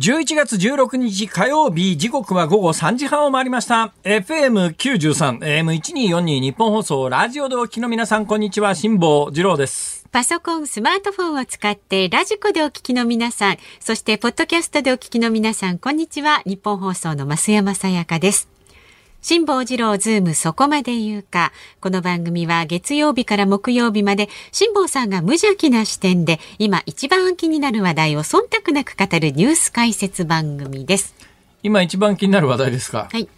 11月16日火曜日時刻は午後3時半を回りました FM93 AM1242 ニッポン放送ラジオでお聞きの皆さんこんにちは辛坊治郎ですパソコン、スマートフォンを使って radikoでお聞きの皆さん、そしてポッドキャストでお聞きの皆さん、こんにちは。ニッポン放送の増山さやかです。辛坊治郎ズームそこまで言うか。この番組は月曜日から木曜日まで辛坊さんが無邪気な視点で今一番気になる話題を忖度なく語るニュース解説番組です。今一番気になる話題ですか、はい。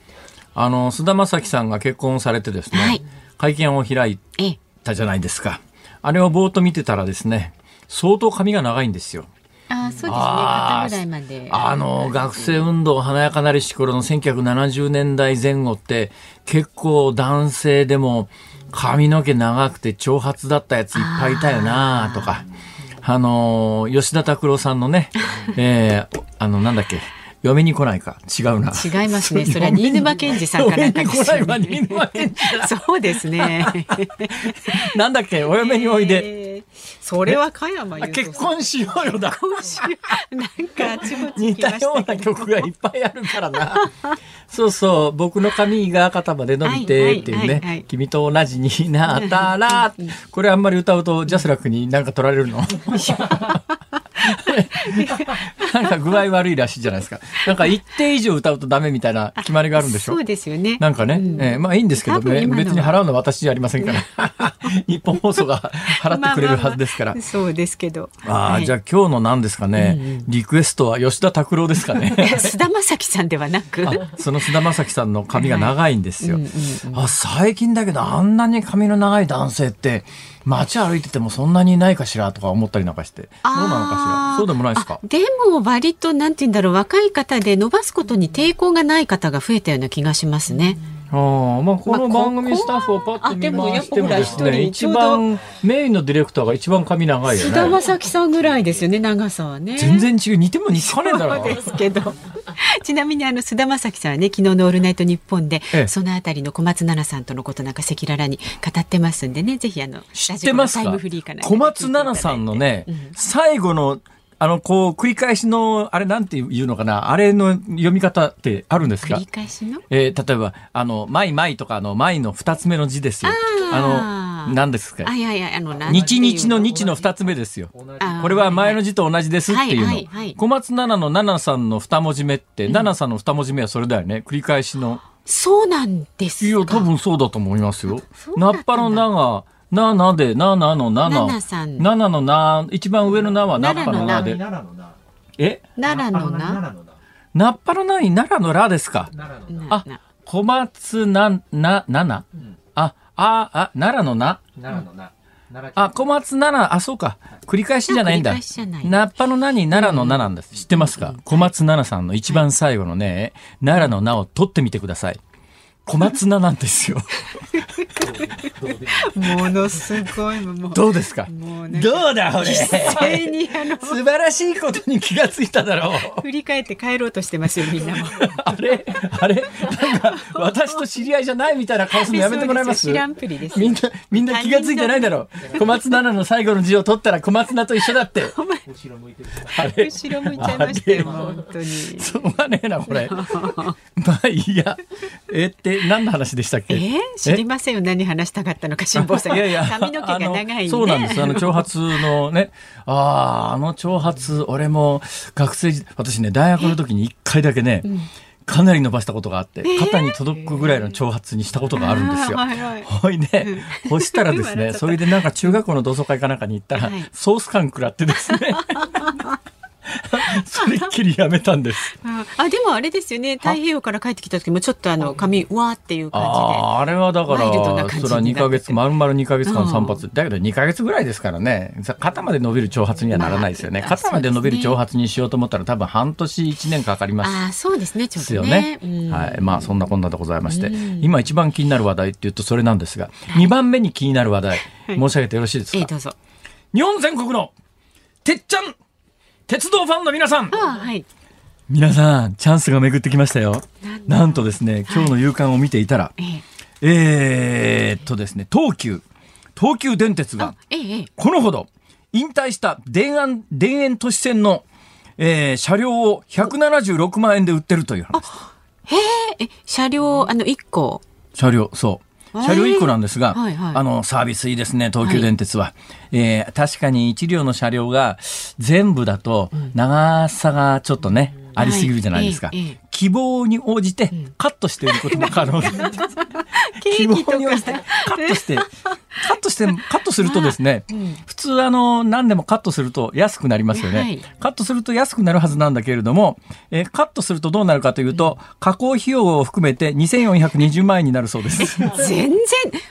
あの菅田将暉さんが結婚されてですね、はい会見を開いええ。たじゃないですかあれをぼーっと見てたらですね相当髪が長いんですよああ、そうですね。ぐらいまで。あの、学生運動華やかなりし頃の1970年代前後って、結構男性でも髪の毛長くて長髪だったやついっぱいいたよなとか、あの、吉田拓郎さんのね、えー、あの、なんだっけ、嫁に来ないか。違うな。違いますね。それは新沼賢治さんかなんかですよ嫁に来ないわ、新ね。そうですね。なんだっけ、お嫁においで。えーそれは加山雄あ結。婚しようよだ。なんかあちこち似たような。曲がいっぱいあるからな。そうそう、僕の髪が肩まで伸びてっていうね君と同じになったら、これあんまり歌うとジャスラックになんか取られるの？なんか具合悪いらしいじゃないですか。なんか一定以上歌うとダメみたいな決まりがあるんでしょ？そうですよね。なんかね、うんえーまあいいんですけどね、別に払うのは私じゃありませんから。日本放送が 払ってくれるはずですから。まあまあまあそうですけど。ああ、はいじゃあ今日の何ですかね、リクエストは吉田拓郎ですかね。須田将暉さんではなく。あその菅田将暉さんの髪が長いんですよ。はいうんうんあ最近だけどあんなに髪の長い男性って街歩いててもそんなにいないかしらとか思ったりなんかしてどうなのかしら？そうでもないですか？あでも割となんて言うんだろう若い方で伸ばすことに抵抗がない方が増えたような気がしますね。あーまあ、このまあ番組スタッフをパッと見回してもですね、一番メインのディレクターが一番髪長いよ須田ね。将暉さんぐらいですよね長さはね。全然違う似ても似つかねえだろそうですけど。ちなみにあの須田将暉さんはね昨日のオールナイトニッポンで、ええ。そのあたりの小松菜奈さんとのことなんか赤裸々に語ってますんでねぜひあの知ってますか？小松菜奈さんのね、最後のあの、こう、繰り返しの、あれなんていうのかな、あれの読み方ってあるんですか？繰り返しの？えー例えば、あの、マイマイとか、あの、マイの二つ目の字ですよ。あの、何ですか？あいやいやあの日日の日の二つ目ですよ。これは前の字と同じですっていうの。小松菜奈の奈々さんの二文字目って、奈々さんの二文字目はそれだよね。繰り返しの。そうなんですいや、か多分そうだと思いますよナッパのなが、ななで、ななのな奈な。々さんななのな、一番上のなはナッパのなで。奈良のな。え？奈良のな奈良のな。ナッパのなに奈良のらですか？あな小松な、な、なな。あ、あ、あ、奈良のな？奈良のな。あ、小松奈良、あ、そうか。繰り返しじゃないんだ。繰り返しじゃないナッパの名に奈良の名なんです。知ってますか？小松奈々さんの一番最後のね、奈良の名を取ってみてください。小松菜なんですよ。ものすごいもうどうですか？もうなんかどうだ、俺。実際にあの素晴らしいことに気がついただろう。振り返って帰ろうとしてますよみんなも。あれ？あれ？なんか、私と知り合いじゃないみたいな顔するのやめてもらえます？知らんぷりですみんな、みんな気がついてないだろう。小松菜奈の最後の字を取ったら小松菜と一緒だって。後ろ向いてる。後ろ向いちゃいましたよ本当に。しょうがねえな、これ。まあいいや。えって、何の話でしたっけ？え？ー、知りませんよ。何話したかったのか 辛坊さん。いやいや、髪の毛が長いんで。あのそうなんです。あの、長髪のね、ああ、あの長髪、俺も学生時、私ね、大学の時に一回だけね、かなり伸ばしたことがあって、肩に届くぐらいの長髪にしたことがあるんですよ。ほいで、そしたらですね、それでなんか中学校の同窓会かなんかに行ったら、はい。ソース感食らってですね、それっきりやめたんです。ああでもあれですよね。太平洋から帰ってきた時もちょっとあの髪うわーっていう感ああ、あれはだから、それは2ヶ月、丸々2ヶ月間うん散髪。だけど2ヶ月ぐらいですからね、肩まで伸びる長髪にはならないですよね。まあ肩まで伸びる長髪にしようと思ったら多分半年1年かかります。じでああそうですねちょっですよとね。ね。うん。はい。まあ、そんなこんなでございまして、うん。今一番気になる話題っていうとそれなんですが、2番目に気になる話題、はい。申し上げてよろしいですか、ええどうぞ。日本全国の、てっちゃん鉄道ファンの皆さんはい皆さん、チャンスが巡ってきましたよ。なんとですね、今日の夕刊を見ていたら、えええーっとですね、東急、東急電鉄がこのほど、引退した田園、田園都市線の、えー車両を176万円で売ってるという話。え、車両、あの、一個。車両、そう。車両1個なんですが、はいはい。あの、サービスいいですね、東急電鉄は。えー確かに1両の車両が全部だと長さがちょっとね、ありすぎるじゃないですか。ええええ希望に応じてカットして売ることも可能で。ケ希望に応じてカットして、カットして、カットするとですね、普通あの、何でもカットすると安くなりますよね。はいカットすると安くなるはずなんだけれども、えーカットするとどうなるかというと、加工費用を含めて2420万円になるそうです。全然、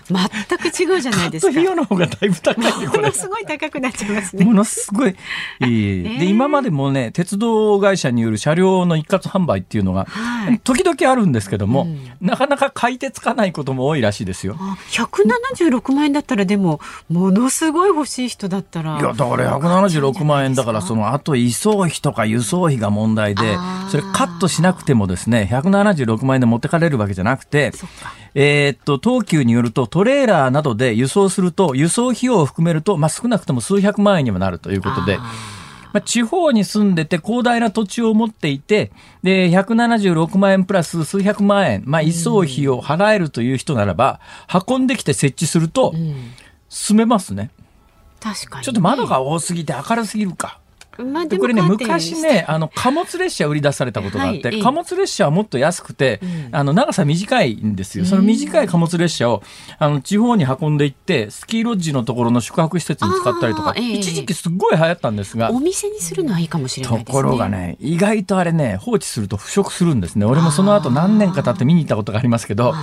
全く違うじゃないですかト費。用の方がだいぶ高いもの。すごい高くなっちゃいますね。ものすごい。えーで、今までもね、鉄道会社による車両の一括販売っていうのが、はい時々あるんですけども、なかなか買い手つかないことも多いらしいですよ。あ176万円だったらでもものすごい欲しい人だったら。いや、だから176万円だから、その、あと移送費とか輸送費が問題でそれカットしなくてもですね、176万円で持ってかれるわけじゃなくてえーっと、東急によると、トレーラーなどで輸送すると、輸送費用を含めると、まあ、少なくとも数百万円にはなるということで、まあ、地方に住んでて広大な土地を持っていて、で、176万円プラス数百万円、まあ、移送費を払えるという人ならば、運んできて設置すると、住めますね。確かにね、ちょっと窓が多すぎて明るすぎるか。まあ、でこれね昔ねあの貨物列車売り出されたことがあって、はいええ。貨物列車はもっと安くて、あの長さ短いんですよ。その短い貨物列車をあの地方に運んでいってスキーロッジのところの宿泊施設に使ったりとか、ええ。一時期すっごい流行ったんですが。お店にするのはいいかもしれないね。ところがね意外とあれね放置すると腐食するんですね。俺もその後何年か経って見に行ったことがありますけど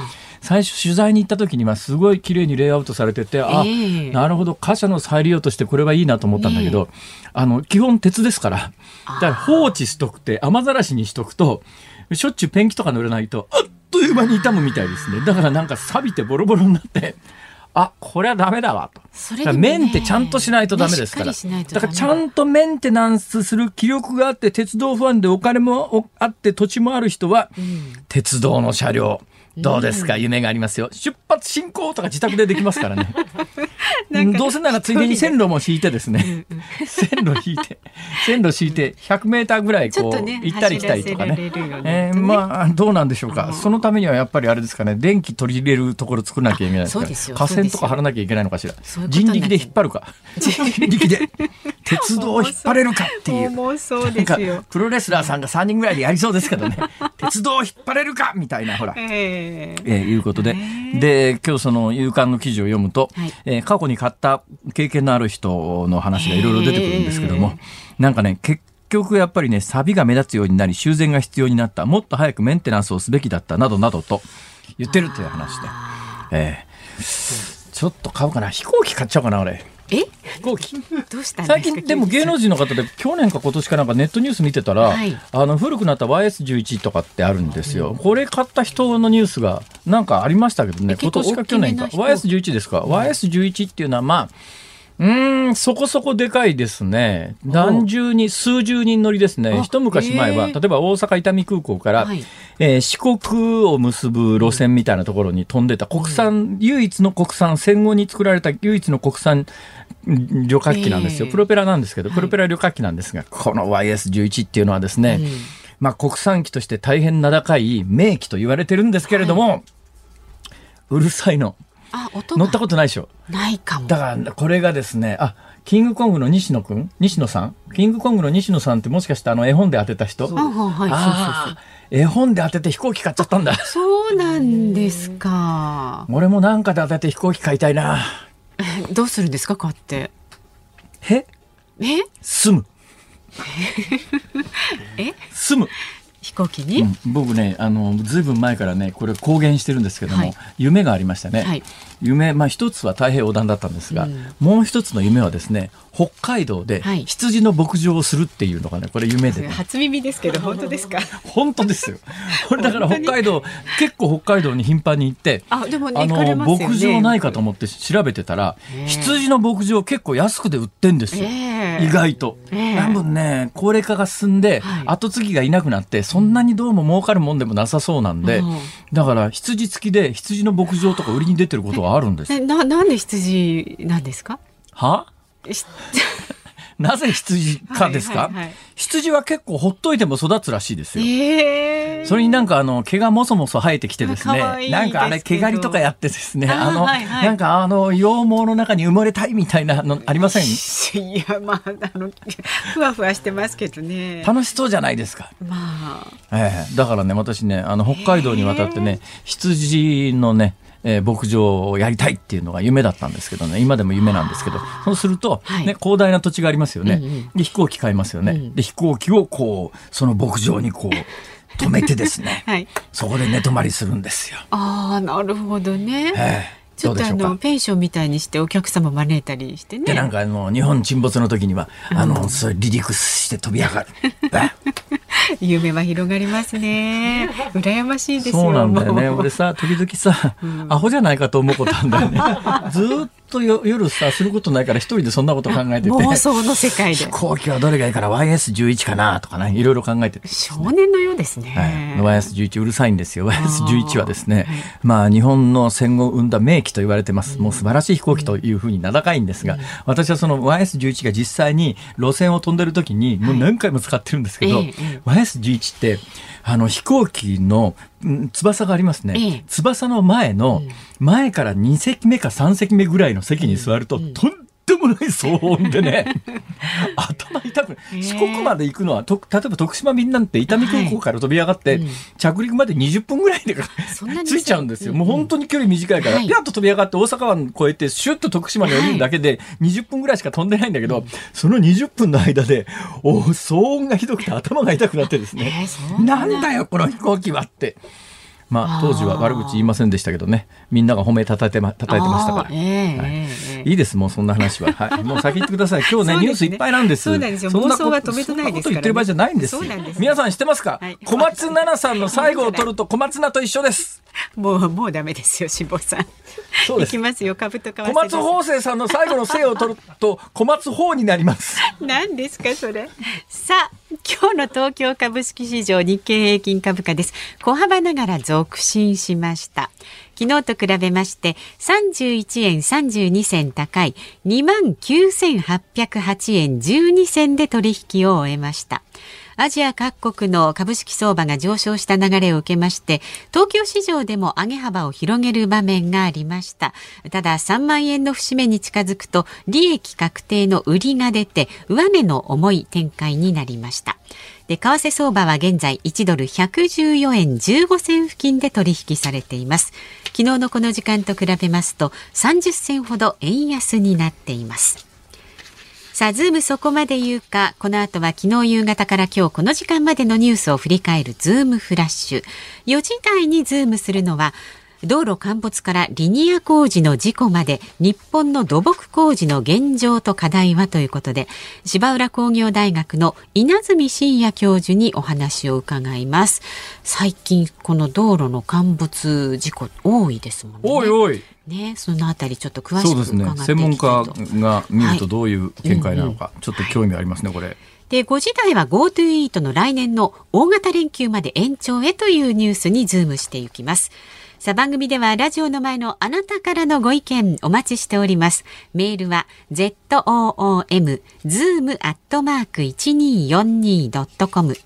最初取材に行った時にはすごい綺麗にレイアウトされててあ、ええ。なるほど貨車の再利用としてこれはいいなと思ったんだけど、あの基本鉄ですから。だから放置しとくて雨ざらしにしとくとしょっちゅうペンキとか塗らないとあっという間に傷むみたいですね。だからなんか錆びてボロボロになってあこれはダメだわと。それねメンテちゃんとしないとダメですから。かだ。からちゃんとメンテナンスする気力があって、鉄道ファンでお金もあって土地もある人は、鉄道の車両、どうですか、夢がありますよ。出発進行とか自宅でできますからね。どうせならついでに線路も引いてですね。線路引いて、線路引いて100メーターぐらいこう、ね行ったり来たりとかね走らせられるよう。にえーまあ、どうなんでしょうか？そのためにはやっぱりあれですかね、電気取り入れるところ作らなきゃいけないですから河川とか張らなきゃいけないのかしら。そういう人力で引っ張るか。人力で鉄道を引っ張れるかっていう。重そうなんかですよ。プロレスラーさんが3人ぐらいでやりそうですけどね。鉄道を引っ張れるかみたいな、ほら。えええーいうことで。で、今日その夕刊の記事を読むと、はいえー過去に買った経験のある人の話がいろいろ出てくるんですけども、なんかね、結局やっぱりね、錆が目立つようになり、修繕が必要になった、もっと早くメンテナンスをすべきだった、などなどと言ってるという話で。えーちょっと買おうかな。飛行機買っちゃおうかな、俺。え？どうした最近でも芸能人の方で去年か今年かなんかネットニュース見てたら、はい。あの古くなった YS11 とかってあるんですよ、これ買った人のニュースがなんかありましたけどね。今年か去年か。大きめな飛 YS11 ですか、YS11 っていうのはまあうーんそこそこでかいですね。何十人数十人乗りですね。あ一昔前は。例えば大阪伊丹空港から、はい。えー四国を結ぶ路線みたいなところに飛んでた国産、唯一の国産戦後に作られた唯一の国産ん旅客機なんですよ、ええプロペラなんですけど、はい。プロペラ旅客機なんですがこの YS11 っていうのはですね、うん。まあ、国産機として大変名高い名機と言われてるんですけれども、うるさいの乗ったがことないでしょ。ないかも。だからこれがですねあキングコングの西野くん？西野さん？キングコングの西野さんってもしかしてあの絵本で当てた人？あはいはい、あー絵本で当てて飛行機買っちゃったんだ。そうなんですか。俺もなんかで当てて飛行機買いたいな。どうするんですか、買って。え？え？住む。え？住む、飛行機に、うん僕ねあのずいぶん前からねこれ公言してるんですけども、はい。夢がありましたね、はい。夢まあ一つは太平洋横断だったんですが、うん。もう一つの夢はですね北海道ではい。羊の牧場をするっていうのがねこれ夢でね。初耳ですけど、本当ですか？本当ですよ。これだから北海道結構北海道に頻繁に行ってあ、でもね、あのね。牧場ないかと思って調べてたら、ええ。羊の牧場結構安くで売ってんですよ、ええ。意外と、ええ。多分ね高齢化が進んで、はい。後継ぎがいなくなってそんなにどうも儲かるもんでもなさそうなんで、うん。だから羊付きで羊の牧場とか売りに出てることがあるんですねな、なんで羊なんですか？は？し なぜ羊かですか、はいはいはい、羊は結構ほっといても育つらしいですよ。えー、それになんかあの毛がもそもそ生えてきてですね、いいなんかあれ毛刈りとかやってですね、あの、はいはい、なんかあの羊毛の中に埋もれたいみたいなのありません？いやまああのふわふわしてますけどね。楽しそうじゃないですか。まあ。ええー、だからね私ねあの北海道に渡ってね羊のねえー、牧場をやりたいっていうのが夢だったんですけどね。今でも夢なんですけど。そうすると、ね、はい、広大な土地がありますよね、で飛行機買いますよね、うん、で飛行機をこうその牧場にこう止めてですね、はい、そこで寝泊まりするんですよ。ああなるほどね。えーちょっとあのペンションみたいにしてお客様招いたりしてね。でなんかあの日本沈没の時には、あのそれ離陸して飛び上がる。夢は広がりますね。羨ましいですよ。そうなんだよね。俺さ 時々さ、うん、アホじゃないかと思うことあるんだよね。ずっと夜さすることないから一人でそんなこと考えてて妄想の世界で飛行機はどれがいいから YS11 かなとかねいろいろ考えてて少年のようですね、はい、YS11 うるさいんですよ YS11 はですね、はい、まあ日本の戦後生んだ名機と言われてます、もう素晴らしい飛行機というふうに名高いんですが、うん、私はその YS11 が実際に路線を飛んでる時にもう何回も使ってるんですけど、はい、YS11 ってあの飛行機の翼がありますね、ええ、翼の前の、前から2隻目か3隻目ぐらいの席に座ると、うん、とんでもない騒音でね。頭痛く四国まで行くのはと例えば徳島便なんて伊丹空港から飛び上がって、はい、着陸まで20分ぐらいで着いちゃうんですよ、もう本当に距離短いから、はい、ピャッと飛び上がって大阪湾越えてシュッと徳島に降りるだけで20分ぐらいしか飛んでないんだけど、はい、その20分の間でお騒音がひどくて頭が痛くなってですね、えー、なんだよこの飛行機はって。まあ、当時は悪口言いませんでしたけどね。みんなが褒めたたいてま叩いてましたから、えーはい。えー、いいですもうそんな話は、はい、もう先言ってください。今日ねね、ニュースいっぱいなんです。そうなんですよ。妄想は止めてないですから、ね、こと言ってる場合じゃないんです皆さん知ってますか、はい、小松菜奈さんの最後を取ると小松菜と一緒です もうもうダメですよ辛坊さん。そうです。いきますよ株と小松法政さんの最後の生を取ると小松法になります。何ですかそれ。さあ今日の東京株式市場日経平均株価です。小幅ながら続伸しました。昨日と比べまして31円32銭高い。2万9808円12銭で取引を終えましたアジア各国の株式相場が上昇した流れを受けまして東京市場でも上げ幅を広げる場面がありました。ただ3万円の節目に近づくと利益確定の売りが出て上値の重い展開になりました。で為替相場は現在1ドル114円15銭付近で取引されています。昨日のこの時間と比べますと30銭ほど円安になっています。さあ、ズームそこまで言うか、この後は昨日夕方から今日この時間までのニュースを振り返るズームフラッシュ。4時台にズームするのは、道路陥没からリニア工事の事故まで日本の土木工事の現状と課題はということで芝浦工業大学の稲積真也教授にお話を伺います。最近この道路の陥没事故多いですもんね。多い多い。ね、そのあたりちょっと詳しくそうです。ね専門家が見るとどういう見解なのか、はい。うんうん、ちょっと興味ありますねこれ。で、5時台は GoTo イートの来年の大型連休まで延長へというニュースにズームしていきます。さあ番組ではラジオの前のあなたからのご意見お待ちしております。メールは zoom zoom アットマーク 1242.com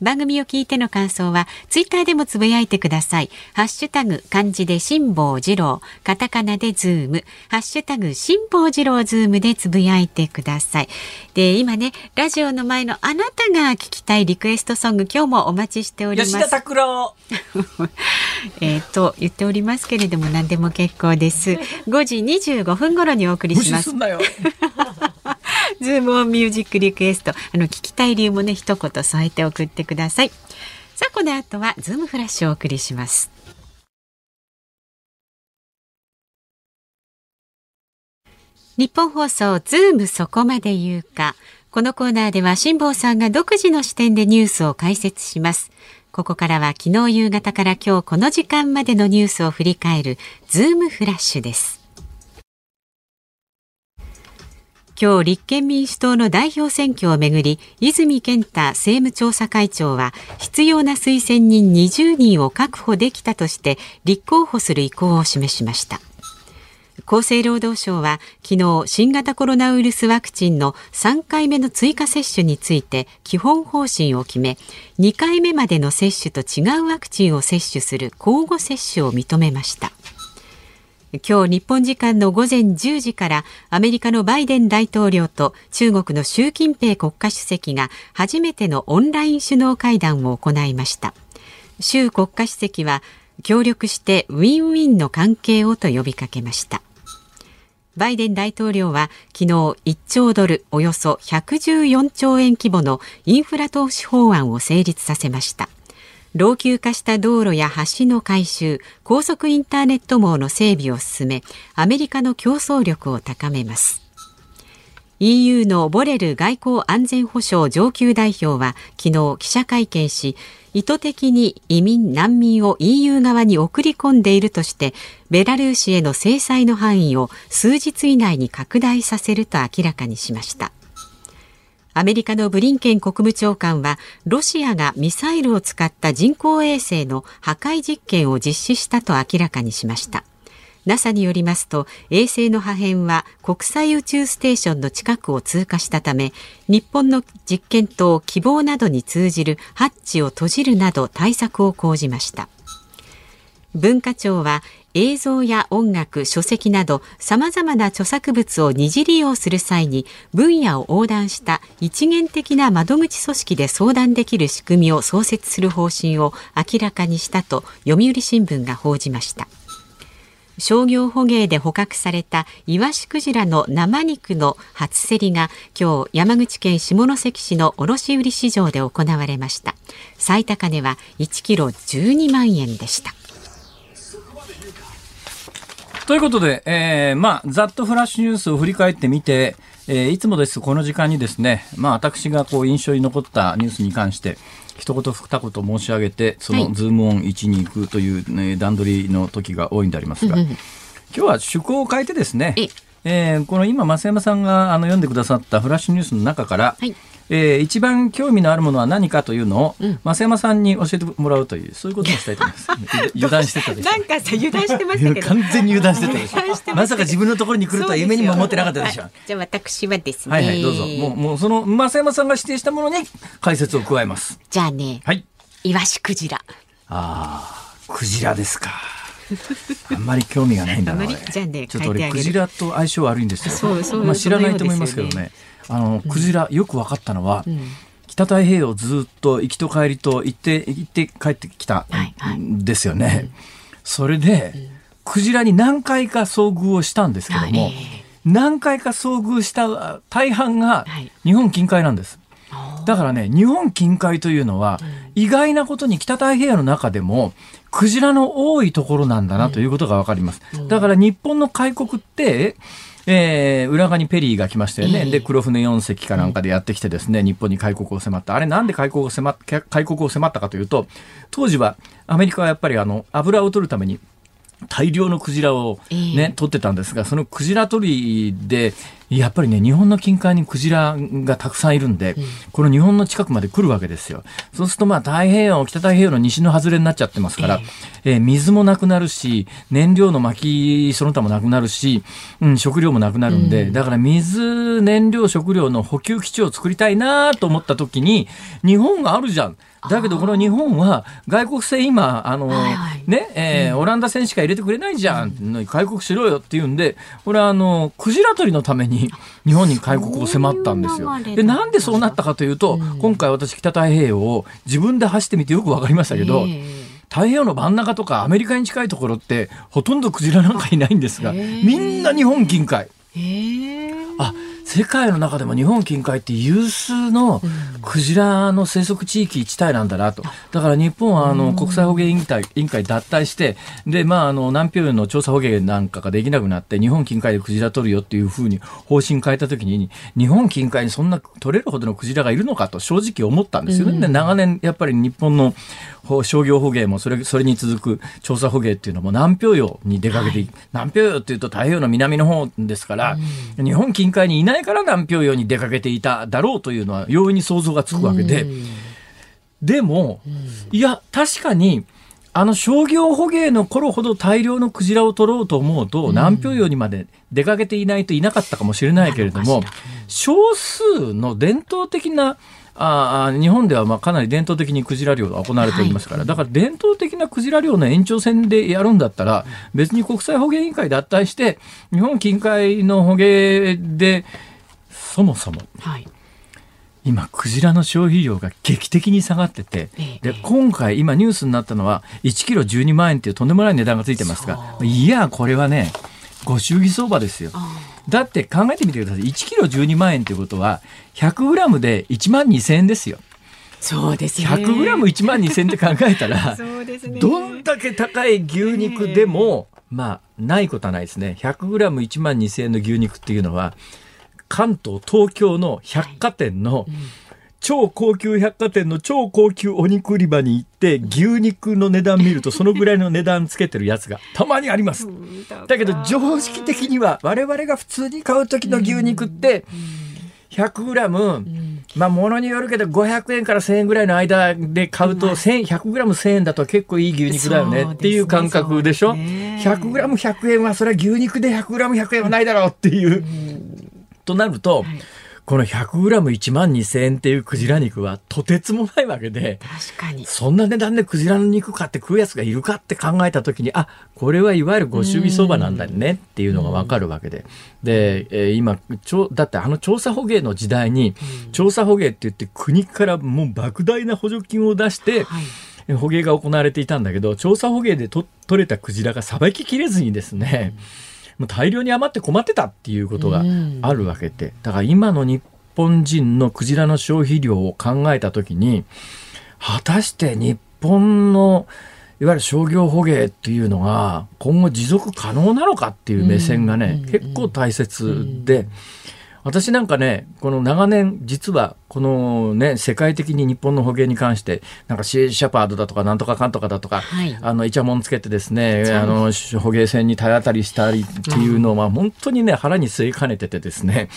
番組を聞いての感想はツイッターでもつぶやいてください。ハッシュタグ漢字で辛坊治郎、カタカナでズーム、ハッシュタグ辛坊治郎ズームでつぶやいてください。で、今ね、ラジオの前のあなたが聞きたいリクエストソング今日もお待ちしております。吉田拓郎 えっと、言っておりますけれども何でも結構です。5時25分頃にお送りします。ズームオンミュージックリクエスト。あの、聞きたい理由もね、一言添えて送ってください。さあ、この後はズームフラッシュをお送りします。ニッポン放送ズームそこまで言うか。このコーナーでは辛坊さんが独自の視点でニュースを解説します。ここからは昨日夕方から今日この時間までのニュースを振り返るズームフラッシュです。今日立憲民主党の代表選挙をめぐり泉健太政務調査会長は必要な推薦人20人を確保できたとして立候補する意向を示しました厚生労働省は昨日新型コロナウイルスワクチンの3回目の追加接種について基本方針を決め2回目までの接種と違うワクチンを接種する交互接種を認めました。今日日本時間の午前10時からアメリカのバイデン大統領と中国の習近平国家主席が初めてのオンライン首脳会談を行いました。習国家主席は協力してウィンウィンの関係をと呼びかけました。バイデン大統領は昨日1兆ドルおよそ114兆円規模のインフラ投資法案を成立させました。老朽化した道路や橋の改修高速インターネット網の整備を進めアメリカの競争力を高めます。EU のボレル外交安全保障上級代表は昨日記者会見し意図的に移民難民を EU 側に送り込んでいるとしてベラルーシへの制裁の範囲を数日以内に拡大させると明らかにしました。アメリカのブリンケン国務長官はロシアがミサイルを使った人工衛星の破壊実験を実施したと明らかにしました。NASA によりますと衛星の破片は国際宇宙ステーションの近くを通過したため日本の実験棟希望などに通じるハッチを閉じるなど対策を講じました文化庁は映像や音楽、書籍など様々な著作物を二次利用する際に分野を横断した一元的な窓口組織で相談できる仕組みを創設する方針を明らかにしたと読売新聞が報じました。商業捕鯨で捕獲されたイワシクジラの生肉の初競りが今日山口県下関市の卸売市場で行われました。最高値は1キロ12万円でした。ということで、えー、まあ、ざっとフラッシュニュースを振り返ってみて、えー、いつもです。この時間にですね、まあ、私がこう印象に残ったニュースに関して、一言二言申し上げて、そのズームオン1に行くという、ね、段取りの時が多いんでありますが、今日は趣向を変えてですね、えー、この今、増山さんがあの読んでくださったフラッシュニュースの中から、はいえー、一番興味のあるものは何かというのを、うん、増山さんに教えてもらうというそういうことをしたいと思います。油断してたでしょ。なんかさ油断してましたけど。完全に油断してたでしょ。まさか自分のところに来るとは夢にも思ってなかったでしょ、はい、じゃあ私はですね。はいはいどうぞ。もうもうその増山さんが指定したものに解説を加えます。じゃあねはい。イワシクジラ。ああクジラですか。あんまり興味がないんだな。じゃあね、ちょっと俺クジラと相性悪いんですよ。そうそうまあ知らないと思いますけどね。あのクジラよく分かったのは、うん、北太平洋ずっと行きと帰りと行って行って帰ってきたんですよね。はいはい、それで、うん、クジラに何回か遭遇をしたんですけども、はい、何回か遭遇した大半が日本近海なんです。だからね、日本近海というのは、意外なことに北太平洋の中でも、クジラの多いところなんだなということがわかります。だから日本の開国って、えー、裏側にペリーが来ましたよね、えー、で黒船4隻かなんかでやってきてですね、日本に開国を迫った、あれなんで開国を迫開国を迫ったかというと、当時はアメリカはやっぱりあの油を取るために大量のクジラをね、えー、取ってたんですが、そのクジラ取りで、やっぱりね、日本の近海にクジラがたくさんいるんで、うん、この日本の近くまで来るわけですよ。そうするとまあ太平洋、北太平洋の西の外れになっちゃってますから、えー、えー、水もなくなるし、燃料の巻きその他もなくなるし、うん、食料もなくなるんで、うん、だから水、燃料、食料の補給基地を作りたいなと思った時に、日本があるじゃん。だけどこの日本は外国製今あの、はいはい、ねえー、うん、オランダ戦しか入れてくれないじゃん、うん、開国しろよっていうんでこれはあのクジラ取りのために日本に開国を迫ったんですよ。でなんでそうなったかというと、うん、今回私北太平洋を自分で走ってみてよく分かりましたけど。太平洋の真ん中とかアメリカに近いところってほとんどクジラなんかいないんですがみんな日本近海。あ世界の中でも日本近海って有数のクジラの生息地域一帯なんだなと。だから日本はあの国際捕鯨委員会委員会脱退して、で、まあ、あの、南氷の調査捕鯨なんかができなくなって、日本近海でクジラ取るよっていうふうに方針変えたときに、日本近海にそんな取れるほどのクジラがいるのかと正直思ったんですよね。で、長年やっぱり日本の商業捕鯨もそれそれに続く調査捕鯨っていうのも南氷洋に出かけて、はい、南氷洋っていうと太平洋の南の方ですから、うん、日本近海にいないから南氷洋に出かけていただろうというのは容易に想像がつくわけで、うん、でも、うん、いや確かにあの商業捕鯨の頃ほど大量のクジラを取ろうと思うと、南氷洋にまで出かけていないといなかったかもしれないけれども、少数の伝統的なあ日本ではまあかなり伝統的にクジラ漁が行われておりますから、はい、だから伝統的なクジラ漁の延長線でやるんだったら、別に国際捕鯨委員会脱退して、日本近海の捕鯨で、そもそも、はい、今、クジラの消費量が劇的に下がってて、で今回、今ニュースになったのは、1キロ12万円っていうとんでもない値段がついてますが、いや、これはね、ご祝儀相場ですよ。だって考えてみてください。1キロ12万円ということは、100グラムで1万2000円ですよ。そうですね。100グラム1万2000円って考えたら、そうですね、どんだけ高い牛肉でも、まあ、ないことはないですね。100グラム1万2000円の牛肉っていうのは、関東、東京の百貨店の、はいうん超高級百貨店の超高級お肉売り場に行って牛肉の値段見るとそのぐらいの値段つけてるやつが たまにあります。だけど常識的には我々が普通に買う時の牛肉って100グラム、まあものによるけど500円から1000円ぐらいの間で買うと100グラム1000円だと結構いい牛肉だよねっていう感覚でしょ？100グラム100円はそれは牛肉で100グラム100円はないだろうっていう。となると、この 100g1 万2000円っていうクジラ肉はとてつもないわけで、確かに。そんな値段でクジラの肉買って食うやつがいるかって考えた時に、あ、これはいわゆるご祝儀相場なんだねっていうのがわかるわけで。で、えー、今、ちょ、だってあの調査捕鯨の時代に、調査捕鯨って言って国からもう莫大な補助金を出して、はい捕鯨が行われていたんだけど調査捕鯨でと取れたクジラがさばききれずにですね、うんもう大量に余って困ってたっていうことがあるわけで、だから今の日本人のクジラの消費量を考えたときに、果たして日本のいわゆる商業捕鯨っていうのが今後持続可能なのかっていう目線がね、結構大切で、私なんかね、この長年、実はこのね、世界的に日本の捕鯨に関して、なんかシーシャパードだとか、なんとかかんとかだとか、はい、あの、イチャモンつけてですね、あの、捕鯨船に体当たりしたりっていうのは、本当にね、腹に据えかねててですね、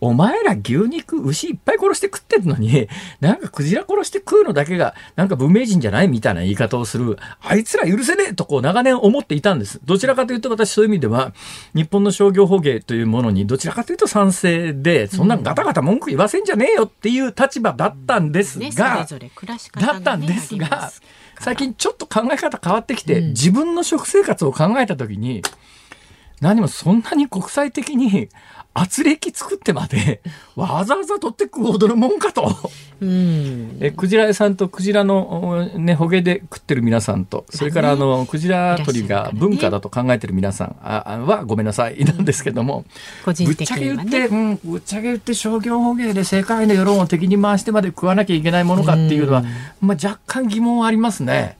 お前ら牛肉、牛いっぱい殺して食ってるのに、なんかクジラ殺して食うのだけが、なんか文明人じゃないみたいな言い方をする、あいつら許せねえとこう長年思っていたんです。どちらかというと私そういう意味では、日本の商業捕鯨というものにどちらかというと賛成で、そんなガタガタ文句言わせんじゃねえよっていう立場だったんですが、だったんですが、最近ちょっと考え方変わってきて、自分の食生活を考えた時に、何もそんなに国際的に圧力作ってまでわざわざ取って食うほどのもんかと。うん、えクジラ屋さんとクジラの、ね、捕鯨で食ってる皆さんとそれからあのクジラ取りが文化だと考えてる皆さんあはごめんなさいなんですけども、ぶっちゃけ言って、うん、ぶっちゃけ言って商業捕鯨で世界の世論を敵に回してまで食わなきゃいけないものかっていうのは、まあ、若干疑問はありますね。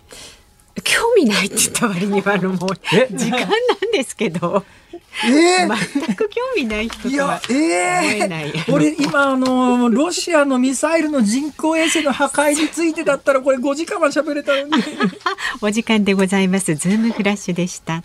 興味ないって言った割にはあのもう 時間なんですけど。えー、全く興味ない人とは思えない。えー、俺今あのロシアのミサイルの人工衛星の破壊についてだったらこれ5時間は喋れたのに。お時間でございます。ズームフラッシュでした。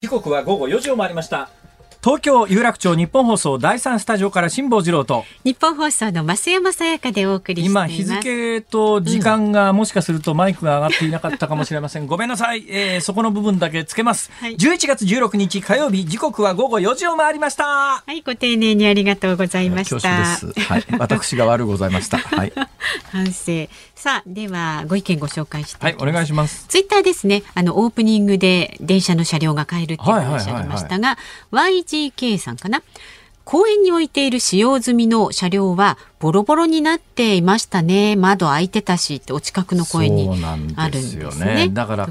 時刻は午後4時を回りました。東京有楽町日本放送第三スタジオから辛坊治郎と日本放送の増山さやかでお送り今日付と時間がもしかするとマイクが上がっていなかったかもしれません。ごめんなさい、えー、そこの部分だけつけます、はい、11月16日火曜日時刻は午後4時を回りました。はいご丁寧にありがとうございました。はい、私が悪ございました。はい。反省さあではご意見ご紹介してはいお願いします。ツイッターですね。あのオープニングで電車の車両が買えるっておっしゃいましたが、はい。はいはいはい GK さんかな。公園に置いている使用済みの車両はボロボロになっていましたね。窓開いてたしってお近くの公園にあるんですよね。だから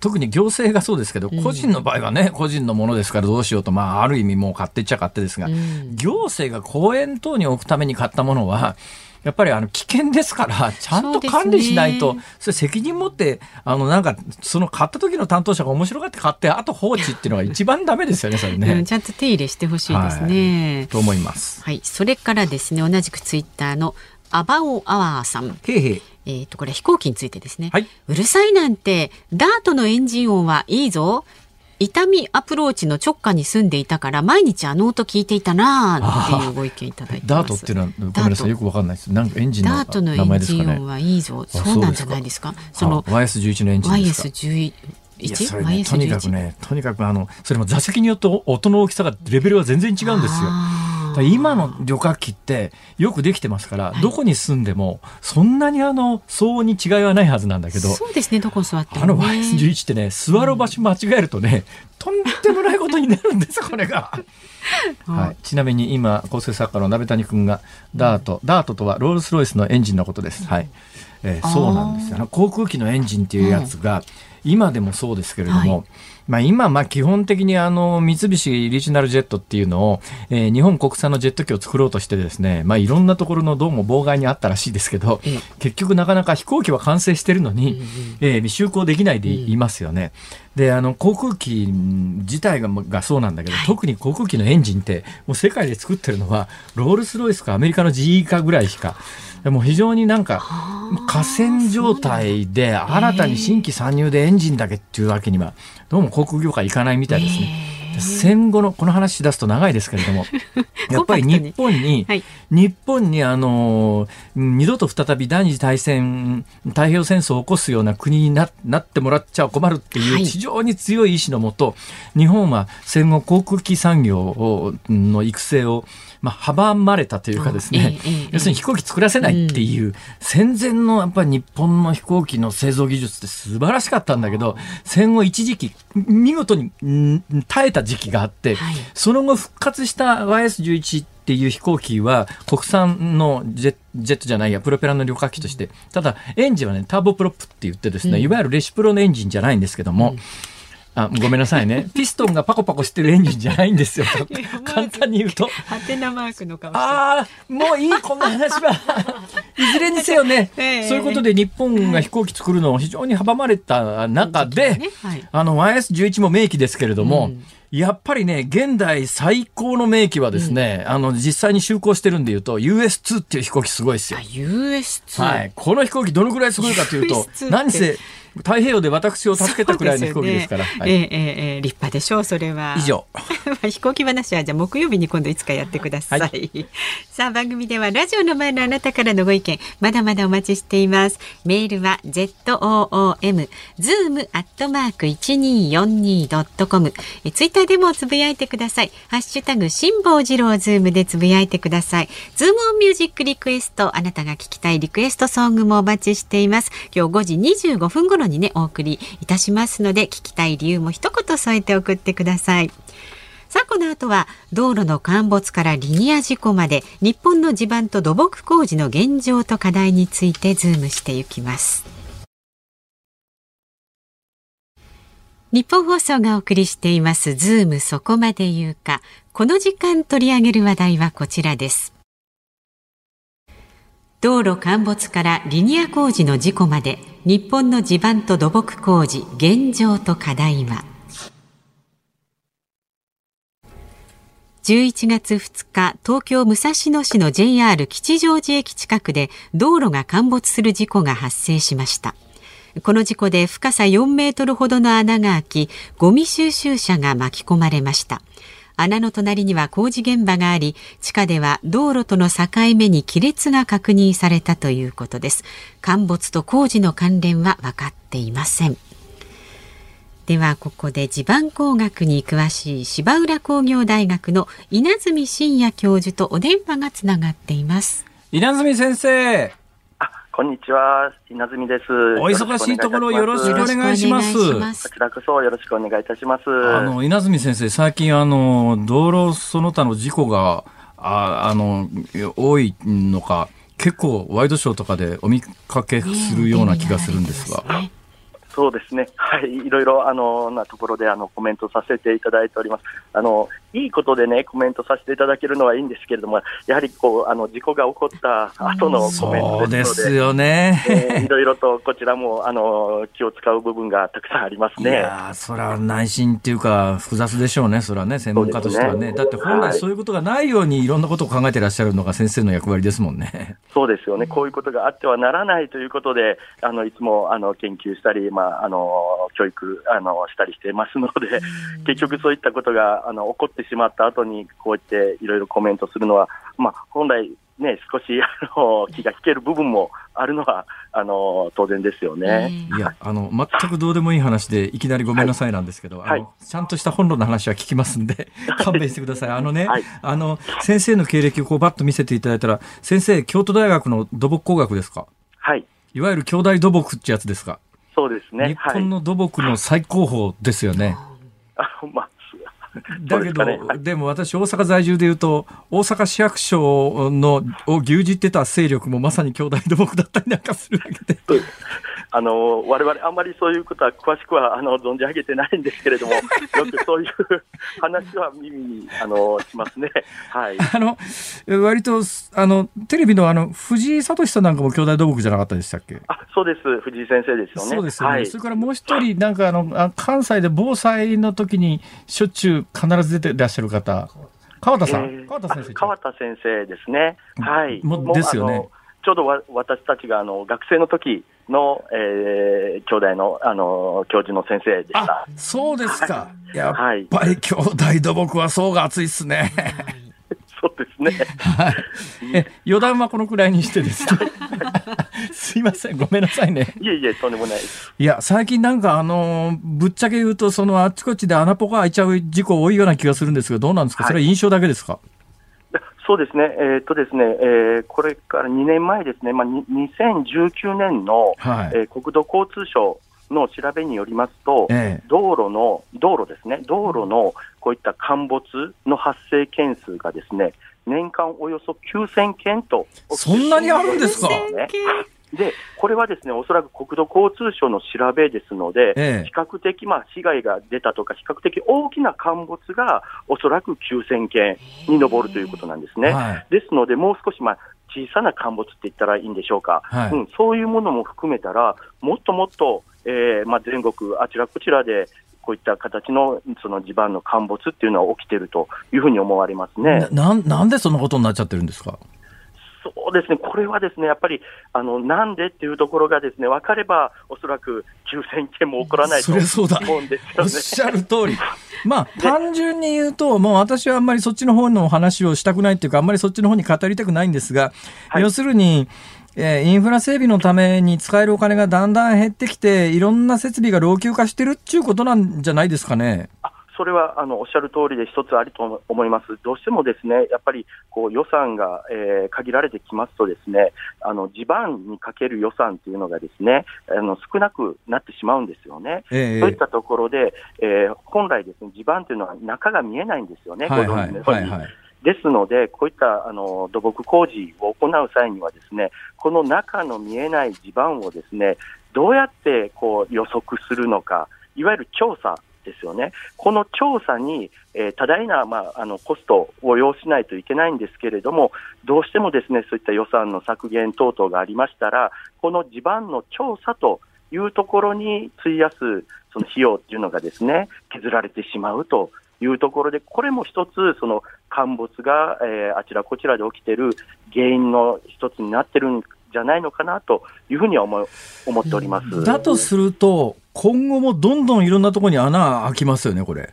特に行政がそうですけど、個人の場合はね、個人のものですからどうしようと、まあ、ある意味もう買ってっちゃ買ってですが、うん、行政が公園等に置くために買ったものは、やっぱりあの危険ですから、ちゃんと管理しないと、それ責任持って、あのなんか、その買った時の担当者が面白がって買って、あと放置っていうのが一番ダメですよね、それね、うん。ちゃんと手入れしてほしいですね、はい。と思います。はい。それからですね、同じくツイッターのアバオアワーさん。へへえっ、ー、と、これ飛行機についてですね。はい。うるさいなんて、ダートのエンジン音はいいぞ。伊丹アプローチの直下に住んでいたから毎日あの音聞いていたなあっていうご意見いただいてダートっていうのはごめんなさい。よくわかんないです。なんかエンジンのダートのエンジン音はいいぞそうなんじゃないですか。その YS11 のエンジンですか。YS11 いやそれね、とにかくね、とにかくあの、それも座席によって音の大きさが、レベルは全然違うんですよ。今の旅客機ってよくできてますから、はい、どこに住んでもそんなにあの騒音に違いはないはずなんだけどそうですねどこ座って、ね、あの YS11 ってね座る場所間違えるとね、とんでもないことになるんですこれが。はい、ちなみに今構成作家の鍋谷君がダート、ダートとはロールスロイスのエンジンのことです。はい、えー、そうなんですよ。あの航空機のエンジンっていうやつが、今でもそうですけれども、はいまあ、今、まあ、基本的にあの三菱リージナルジェットっていうのを、えー、日本国産のジェット機を作ろうとしてですね、まあ、いろんなところのどうも妨害にあったらしいですけど、結局なかなか飛行機は完成してるのに、えー、就航できないでいますよね。であの航空機自体ががそうなんだけど、はい、特に航空機のエンジンってもう世界で作ってるのはロールス・ロイスかアメリカの GE かぐらいしか。も非常になんか河川状態で新たに新規参入でエンジンだけっていうわけにはどうも航空業界いかないみたいですね。戦後のこの話し出すと長いですけれども。やっぱり日本に、はい、日本にあの二度と再び第二次大戦太平洋戦争を起こすような国にななってもらっちゃ困るっていう非常に強い意志のもと、日本は戦後航空機産業の育成をまあ、阻まれたというかですね、要するに飛行機作らせないっていう、戦前のやっぱり日本の飛行機の製造技術って素晴らしかったんだけど、戦後一時期、見事に耐えた時期があって、その後復活した YS11 っていう飛行機は国産のジェットじゃないやプロペラの旅客機としてただエンジンはねターボプロップって言ってですね、いわゆるレシプロのエンジンじゃないんですけども、あごめんなさいね。ピストンがパコパコしてるエンジンじゃないんですよ。簡単に言うと。ハテナマークの顔ああ、もういい、こんな話は。いずれにせよね、えー、そういうことで日本が飛行機作るのを非常に阻まれた中で、ねはい、あの YS11 も名機ですけれども、うんやっぱりね、現代最高の名機はですね、うん、あの、実際に就航してるんで言うと、US2 っていう飛行機すごいですよ。US2? はい。この飛行機どのくらいすごいかというと、何せ、太平洋で私を助けたくらいの飛行機ですから。ねはい、えー、えー、立派でしょう、それは。以上。飛行機話はじゃあ木曜日に今度いつかやってください。はい、さあ番組ではラジオの前のあなたからのご意見まだまだお待ちしています。メールは z o o m zoom アットマーク一二四二ドットコム。ツイッターでもつぶやいてください。ハッシュタグ辛坊治郎ズームでつぶやいてください。ズームオンミュージックリクエストあなたが聞きたいリクエストソングもお待ちしています。今日5時25分頃にねお送りいたしますので聞きたい理由も一言添えて送ってください。さあこの後は道路の陥没からリニア事故まで日本の地盤と土木工事の現状と課題についてズームしていきます。ニッポン放送がお送りしていますズームそこまで言うか。この時間取り上げる話題はこちらです。道路陥没からリニア工事の事故まで日本の地盤と土木工事現状と課題は。11月2日東京武蔵野市の JR 吉祥寺駅近くで道路が陥没する事故が発生しました。この事故で深さ4メートルほどの穴が開きゴミ収集車が巻き込まれました。穴の隣には工事現場があり地下では道路との境目に亀裂が確認されたということです。陥没と工事の関連は分かっていません。ではここで地盤工学に詳しい芝浦工業大学の稲積真也教授とお電話がつながっています。稲積先生。こんにちは、稲積です。お忙しいところよろしくお願いします。こちらこそよろしくお願いいたします。あの稲積先生、最近あの道路その他の事故がああの多いのか、結構ワイドショーとかでお見かけするような気がするんですが。ねそうですね、はい、いろいろあのなところであのコメントさせていただいております。あのいいことでね、コメントさせていただけるのはいいんですけれども、やはりこう、あの、事故が起こった後のコメントそうでですので、すよね。えーいろいろとこちらも、あの、気を使う部分がたくさんありますいね。やーそら内心っていうか、複雑でしょうね、それはね、専門家としてはね。ねだって本はい来そういうことがないようにいろんなことを考えてらっしゃるのが先生の役割ですもんね。そうですよね。こういうことがあってはならないということで、あの、いつも、あの、研究したり、まあ、あの、教育、あの、したりしてますので、結局そういったことが、あの、起こってしまった後に、こうやっていろいろコメントするのは、まあ、本来、ね、少し、あの、気が引ける部分もあるのは、あの、当然ですよね。いや、あの、全くどうでもいい話で、いきなりごめんなさいなんですけど、はいあの、ちゃんとした本論の話は聞きますんで、勘弁してください。あのね、はいあの、先生の経歴をこうバッと見せていただいたら、先生、京都大学の土木工学ですか？はい。いわゆる兄弟土木ってやつですか、そうですね。日はい。本の土木の最高峰ですよね。あまあ、だけど、でねはいでも私、大阪在住でいうと、大阪市役所のを牛耳ってた勢力もまさに兄弟土木だったりなんかするわけで。あの我々あんまりそういうことは詳しくはあの存じ上げてないんですけれども、よくそういう話は耳にあのしますね。はい。あの、割と、あの、テレビのあの、藤井聡さんなんかも兄弟土木じゃなかったでしたっけ？あ、そうです。藤井先生ですよね。そうですよね。はいそ。れからもう一人、なんかあの、あ関西で防災の時にしょっちゅう必ず出てらっしゃる方、川田さん、えー川田先生あ川田先生ですね。はい。もですよねちょうどわ私たちがあの学生の時の、えー、兄弟のあの教授の先生でしあた。、そうですか。やっはい。ぱり兄弟土木は層が厚いっすね。そうですね。はい。え、余談はこのくらいにしてですね。すいません、ごめんなさいね。いえいえ、とんでもないです。いや、最近なんかあのーぶっちゃけ言うと、そのあっちこっちで穴ポコ開いちゃう事故多いような気がするんですが、どうなんですか、はいそれは印象だけですか？そうですね、えーっとですね、えーこれから2年前ですね、まあ、に2019年の、はい。えー国土交通省の調べによりますと、ええ。道路の、道路ですね、道路のこういった陥没の発生件数がですね、年間およそ9000件と。そんなにあるんですか？ねで、これはですね、おそらく国土交通省の調べですので、ええ比較的、まあ、被害が出たとか、比較的大きな陥没がおそらく9000件に上るということなんですね。はい。ですので、もう少し、まあ、小さな陥没って言ったらいいんでしょうか、はいうん、そういうものも含めたら、もっともっと、えーまあ、全国あちらこちらで、こういった形のその地盤の陥没っていうのは起きてるというふうに思われますね。ななんなんでそんなことになっちゃってるんですか？そうですね、これはですね、やっぱり、あの、なんでっていうところがですね、分かれば、おそらく9000件も起こらないと思うんですおよね。っしゃる通り。まあ、単純に言うと、もう私はあんまりそっちの方の話をしたくないっていうか、あんまりそっちの方に語りたくないんですが、はい要するに、えーインフラ整備のために使えるお金がだんだん減ってきて、いろんな設備が老朽化してるっていうことなんじゃないですかね。あそれはあのおっしゃる通りで一つありと思います。どうしてもですね、やっぱりこう予算が、えー限られてきますとですね、あの地盤にかける予算っていうのがですね、あの少なくなってしまうんですよね。ええそういったところで、えー本来ですね、地盤というのは中が見えないんですよね、はいはいご存知のようにはいはい。ですので、こういったあの土木工事を行う際にはですね、この中の見えない地盤をですね、どうやってこう予測するのか、いわゆる調査ですよね。この調査に、えー多大な、まあ、あのコストを要しないといけないんですけれども、どうしてもですね、そういった予算の削減等々がありましたら、この地盤の調査というところに費やすその費用っていうのがですね、削られてしまうというところで、これも一つ、その陥没が、えーあちらこちらで起きている原因の一つになってるんじゃないのかなというふうには思思っております。だとすると、今後もどんどんいろんなところに穴開きますよね、これ。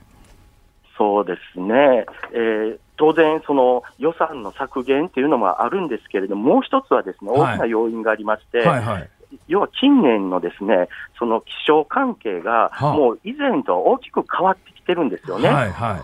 そうですね、えー当然、その予算の削減っていうのもあるんですけれども、もう一つはですねはい大きな要因がありまして、はいはい。要は近年のですねその気象関係が、はあもう以前と大きく変わってきてるんですよね。はいはい。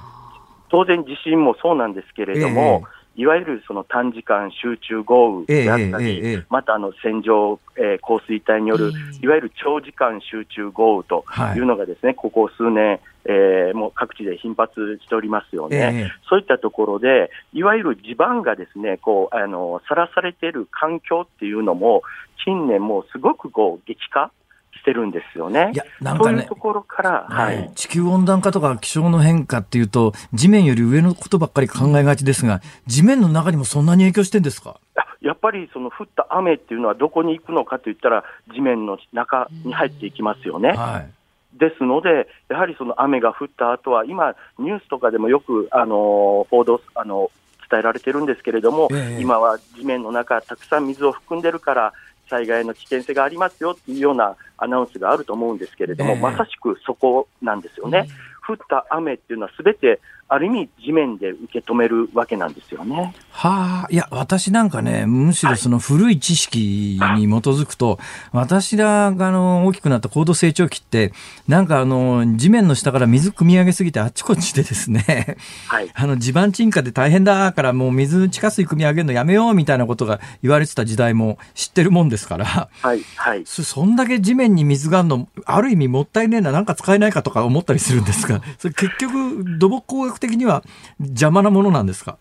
当然、地震もそうなんですけれども、いわゆるその短時間集中豪雨であったり、ええまたあの線状、えー降水帯による、いわゆる長時間集中豪雨とはい。いうのがですね、ここ数年、えーもう各地で頻発しておりますよね。ええ。そういったところで、いわゆる地盤がですね、こう、あの、さらされている環境っていうのも、近年もうすごくこう、激化してるんですよね。いや、なんかねそういうと、ころから、はい。地球温暖化とか気象の変化っていうと、地面より上のことばっかり考えがちですが、地面の中にもそんなに影響してんですか？あやっぱりその降った雨っていうのはどこに行くのかといったら、地面の中に入っていきますよね。はい。ですので、やはりその雨が降った後は、今、ニュースとかでもよく、あの報道、あの伝えられてるんですけれども、ええ今は地面の中、たくさん水を含んでるから、災害の危険性がありますよっていうようなアナウンスがあると思うんですけれども、ええまさしくそこなんですよね。降った雨っていうのは、すべてある意味、地面で受け止めるわけなんですよね。はあ、いや、私なんかね、むしろその古い知識に基づくと、私らがあの大きくなった高度成長期って、なんかあの、地面の下から水汲み上げすぎてあっちこっちでですね、はい。あの、地盤沈下で大変だからもう水、地下水汲み上げるのやめようみたいなことが言われてた時代も知ってるもんですから、はい。はい。そそんだけ地面に水があるの、ある意味もったいねえな、なんか使えないかとか思ったりするんですが、それ結局、土木工学的には邪魔なものなんですか？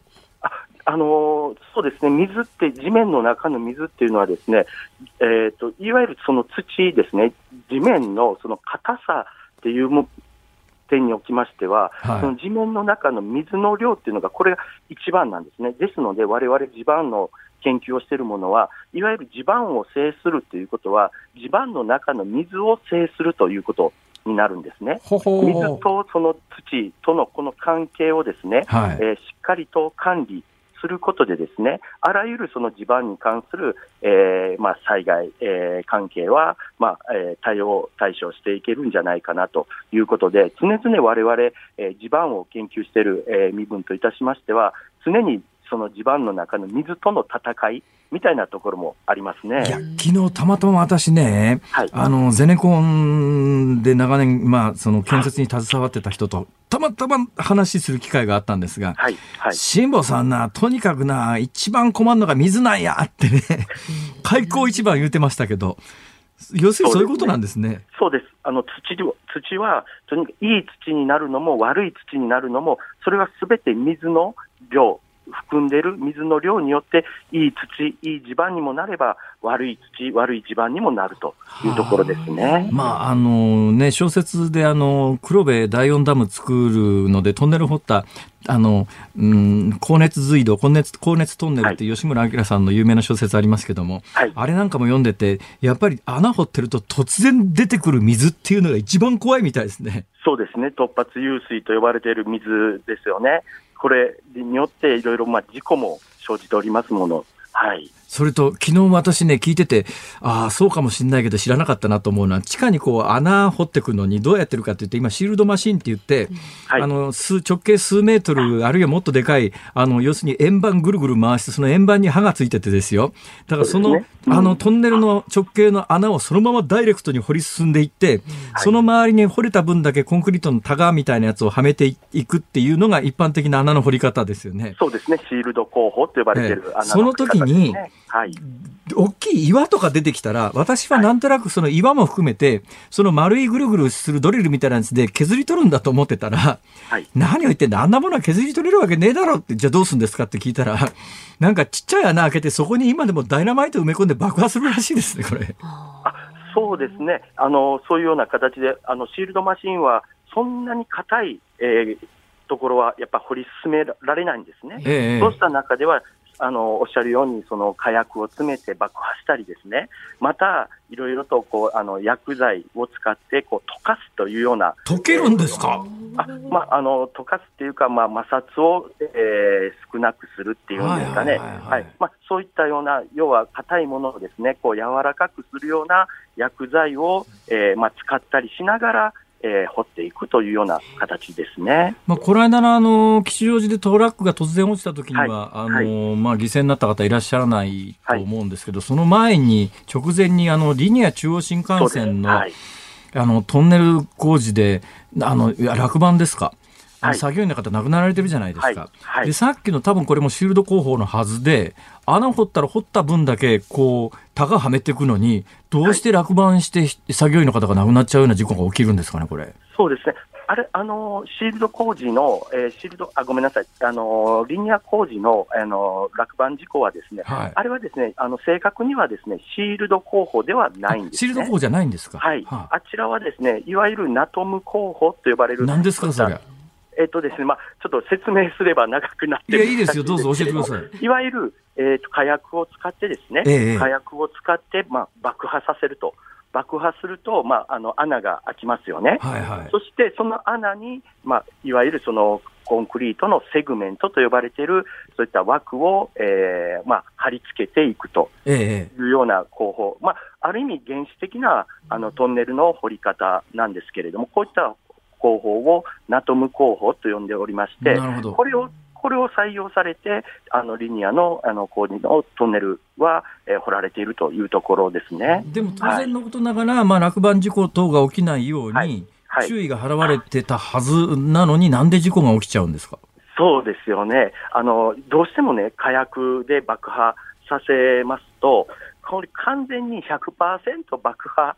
あのーそうですね、水って、地面の中の水っていうのはですね、えーと、いわゆるその土ですね、地面のその硬さっていうも点におきましては、はい。その地面の中の水の量っていうのが、これが一番なんですね。ですので、我々地盤の研究をしているものは、いわゆる地盤を制するということは、地盤の中の水を制するということになるんですね。ほほ水とその土とのこの関係をですね、はい。えーしっかりと管理することで、ですねあらゆるその地盤に関する、えーまあ、災害、えー関係は、まあえー対応、対処していけるんじゃないかなということで、常々我々、えー地盤を研究している、えー身分といたしましては、常にその地盤の中の水との戦いみたいなところもありますいやね。、昨日たまたま私ね、はいあの、ゼネコンで長年、まあ、その建設に携わってた人と、たまたま話する機会があったんですが、はい、はい。辛坊さんな、とにかくな、一番困るのが水なんやってね、開口一番言うてましたけど、要するにそういうことなんですね。そうです。あの土は、土は、とにかくいい土になるのも悪い土になるのも、それはすべて水の量、含んでいる水の量によって、いい土、いい地盤にもなれば、悪い土、悪い地盤にもなるというところですね。まあ、あのね、小説であの、黒部第四ダム作るので、トンネル掘った、あの、うん、高熱水道、高熱、高熱トンネルって吉村明さんの有名な小説ありますけども、はい。あれなんかも読んでて、やっぱり穴掘ってると突然出てくる水っていうのが一番怖いみたいですね。そうですね。突発湧水と呼ばれている水ですよね。これによっていろいろ事故も生じておりますもの。はい。それと、昨日私ね、聞いてて、ああ、そうかもしんないけど知らなかったなと思うのは、地下にこう穴掘ってくのにどうやってるかって言って、今シールドマシンって言って、はいあの、数、直径数メートル、あるいはもっとでかい、あの、要するに円盤ぐるぐる回して、その円盤に刃がついててですよ。だからその、ねうんあの、トンネルの直径の穴をそのままダイレクトに掘り進んでいって、その周りに掘れた分だけコンクリートのタガみたいなやつをはめていくっていうのが一般的な穴の掘り方ですよね。そうですね。シールド工法と呼ばれているええ穴その時にはい。大きい岩とか出てきたら、私はなんとなくその岩も含めて、その丸いぐるぐるするドリルみたいなやつで削り取るんだと思ってたら、はい。何を言ってんだあんなものは削り取れるわけねえだろって、じゃあどうするんですかって聞いたら、なんかちっちゃい穴開けてそこに今でもダイナマイト埋め込んで爆破するらしいですね、これ。あそうですね、あのそういうような形で、あのシールドマシンはそんなに硬い、えーところはやっぱ掘り進められないんですね。ええそうした中では、あのおっしゃるように、その火薬を詰めて爆破したりですね、また、いろいろとこうあの薬剤を使ってこう溶かすというような、溶けるんですか？あまあ、あの溶かすっていうか、まあ、摩擦を、えー少なくするっていうんですかね、はい。まあ、そういったような、要は硬いものをですねこう柔らかくするような薬剤を、えーまあ、使ったりしながら、えー掘っていくというような形ですね。まあ、この間のあの、吉祥寺でトラックが突然落ちた時には、はい。あの、まあ、犠牲になった方いらっしゃらないと思うんですけど、その前に、直前にあの、リニア中央新幹線の、はい。あの、トンネル工事で、あの、いや落盤ですか。作業員の方亡くなられてるじゃないですか。はい。はい。で、さっきの多分これもシールド工法のはずで、穴掘ったら掘った分だけ、こう、タガはめていくのに、どうして落盤して作業員の方が亡くなっちゃうような事故が起きるんですかね、これ。そうですね。あれ、あの、シールド工事の、えー、シールド、あ、ごめんなさい、あの、リニア工事の、あの、落盤事故はですね、はい、あれはですね、あの、正確にはですね、シールド候補ではないんです、ね、シールド候補じゃないんですか？はい。はあ、あちらはですね、いわゆるナトム候補と呼ばれる。何ですか、それ？えっとですね、まあ、ちょっと説明すれば長くなっていや、いいですよ、どうぞ教えてください。いわゆる、えーと、火薬を使ってですね、ええ、火薬を使って、まあ、爆破させると。爆破すると、まあ、あの穴が開きますよね、はいはい、そしてその穴に、まあ、いわゆるそのコンクリートのセグメントと呼ばれている、そういった枠を、えーまあ、貼り付けていくと。いうような工法、ええ、まあ、ある意味、原始的なあのトンネルの掘り方なんですけれども、こういった工法をナトム工法と呼んでおりまして、これをこれを採用されて、あのリニアのあの工事のトンネルは、えー、掘られているというところですね。でも当然のことながら、はい、まあ、落盤事故等が起きないように、はい。はい、注意が払われてたはずなのに、なんで事故が起きちゃうんですか？そうですよね。あの、どうしてもね、火薬で爆破させますと、これ完全に100%爆破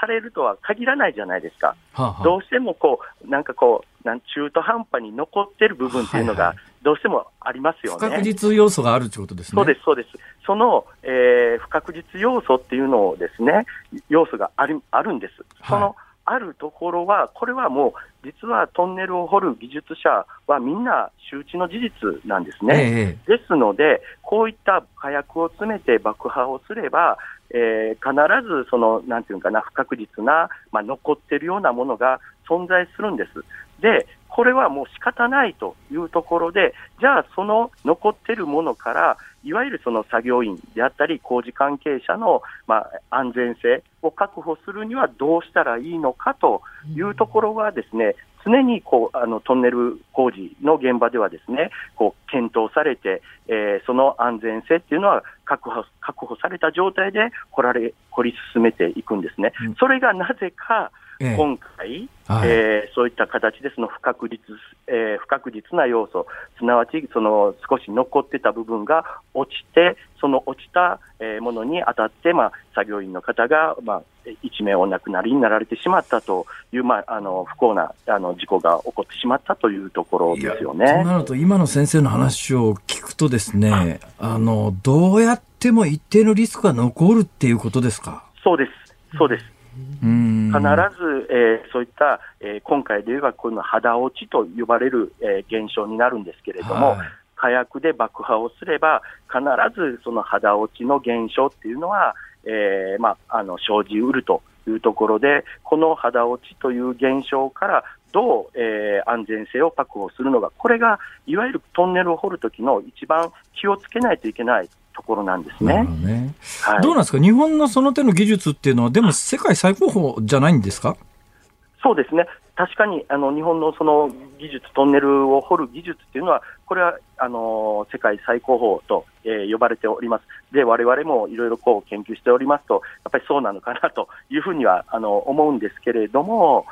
されるとは限らないじゃないですか、はあはあ、どうしてもこう、なんかこう、なん中途半端に残ってる部分っていうのが、どうしてもありますよね。不確実要素があるということですね。そうです、そうです。その、えー、不確実要素っていうのをですね、要素があるあるんです。その、あるところは、これはもう、実はトンネルを掘る技術者はみんな周知の事実なんですね。えですので、こういった火薬を詰めて爆破をすれば、えー、必ずその、なんていうかな、不確実な、まあ、残っているようなものが存在するんです。で、これはもう仕方ないというところで、じゃあ、その残っているものから、いわゆるその作業員であったり、工事関係者の、まあ、安全性を確保するにはどうしたらいいのかというところはですね、常にこうあのトンネル工事の現場ではですねこう検討されて、えー、その安全性っていうのは確保確保された状態で掘られ掘り進めていくんですね。それがなぜか今回、はい、えー、そういった形でその不確実、えー、不確実な要素、すなわちその少し残ってた部分が落ちて、その落ちたものに当たって、まあ、作業員の方が、まあ、一名お亡くなりになられてしまったという、まあ、あの不幸なあの事故が起こってしまったというところですよね。となると、今の先生の話を聞くとですね、あのどうやっても一定のリスクが残るっていうことですか？そうです、そうです。必ず、えー、そういった、えー、今回で言えばこの肌落ちと呼ばれる、えー、現象になるんですけれども、はい、火薬で爆破をすれば、必ずその肌落ちの現象っていうのは、えーまあ、あの生じうるというところで、この肌落ちという現象からどう、えー、安全性を確保するのか、これがいわゆるトンネルを掘るときの一番気をつけないといけないところなんですね。ねはい、どうなんですか、日本のその手の技術っていうのは、でも世界最高峰じゃないんですか？そうですね、確かにあの日本のその技術、トンネルを掘る技術っていうのは、これはあの世界最高峰と、えー、呼ばれております。で、われわれもいろいろこう研究しておりますと、やっぱりそうなのかなというふうにはあの思うんですけれども、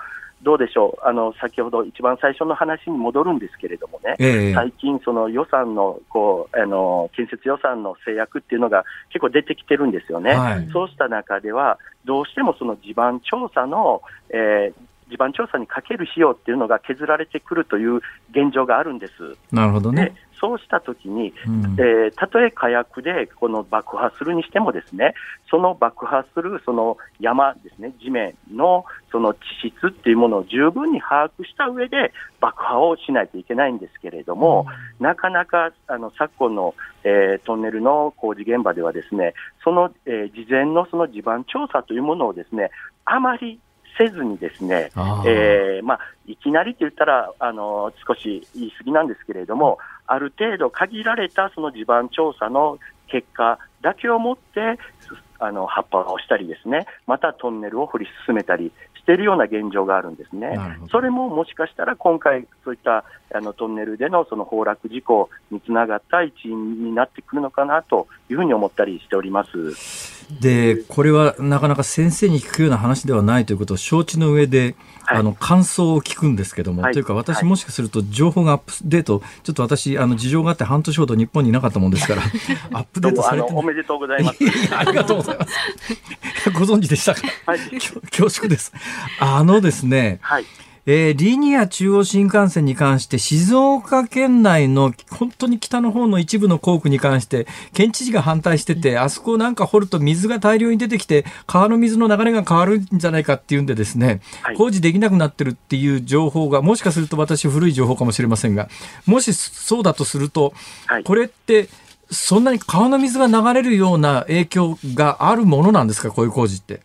どうでしょう、あの先ほど一番最初の話に戻るんですけれどもね、えー、最近、その予算のこうあの建設予算の制約っていうのが結構出てきてるんですよね、はい、そうした中では、どうしてもその地盤調査の、えー、地盤調査にかける費用っていうのが削られてくるという現状があるんです。なるほどね。そうしたときに、うん、えー、たとえ火薬でこの爆破するにしても、ですねその爆破するその山ですね、地面のその地質っていうものを十分に把握した上で爆破をしないといけないんですけれども、うん、なかなかあの昨今の、えー、トンネルの工事現場では、ですねその、えー、事前のその地盤調査というものをですねあまりせずにですね、えーまあ、いきなりと言ったらあの少し言い過ぎなんですけれども、ある程度限られたその地盤調査の結果だけをもってあの葉っぱをしたりですね、またトンネルを掘り進めたりしているような現状があるんですね。それももしかしたら今回、そういったあのトンネルでのその崩落事故につながった一因になってくるのかなというふうに思ったりしております。で、これはなかなか先生に聞くような話ではないということを承知の上で、はい、あの感想を聞くんですけども、はい、というか私もしかすると情報がアップデート、ちょっと私、あの事情があって半年ほど日本にいなかったもんですから、アップデートされておめでとうございます。ありがとうございます。ご存知でしたか、はい、恐縮です。あのですね、はいえー、リニア中央新幹線に関して静岡県内の本当に北の方の一部の工区に関して県知事が反対しててあそこなんか掘ると水が大量に出てきて川の水の流れが変わるんじゃないかっていうんでですね、はい、工事できなくなってるっていう情報がもしかすると私古い情報かもしれませんがもしそうだとすると、はい、これってそんなに川の水が流れるような影響があるものなんですかこういう工事って？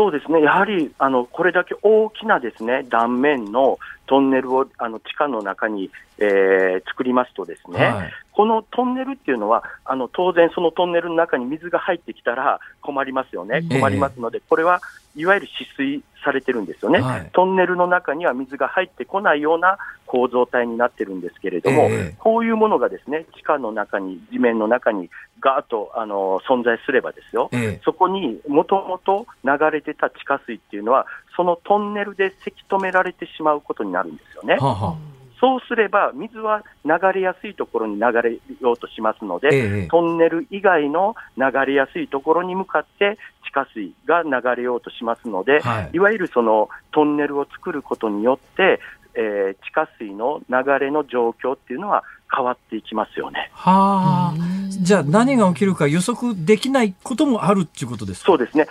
そうですね、やはりあのこれだけ大きなですね断面のトンネルをあの地下の中に、えー、作りますと、ですね、はい、このトンネルっていうのは、あの当然、そのトンネルの中に水が入ってきたら困りますよね、困りますので、これはいわゆる止水されてるんですよね、はい、トンネルの中には水が入ってこないような構造体になってるんですけれども、えー、こういうものがですね地下の中に、地面の中にガーッとあの存在すればですよ、えー、そこにもともと流れてた地下水っていうのは、そのトンネルでせき止められてしまうことになるんですよね。ははそうすれば、水は流れやすいところに流れようとしますので、ええ、トンネル以外の流れやすいところに向かって地下水が流れようとしますので、はい、いわゆるそのトンネルを作ることによって、えー、地下水の流れの状況っていうのは変わっていきますよね。はあ。じゃあ何が起きるか予測できないこともあるっていうことですそうですね。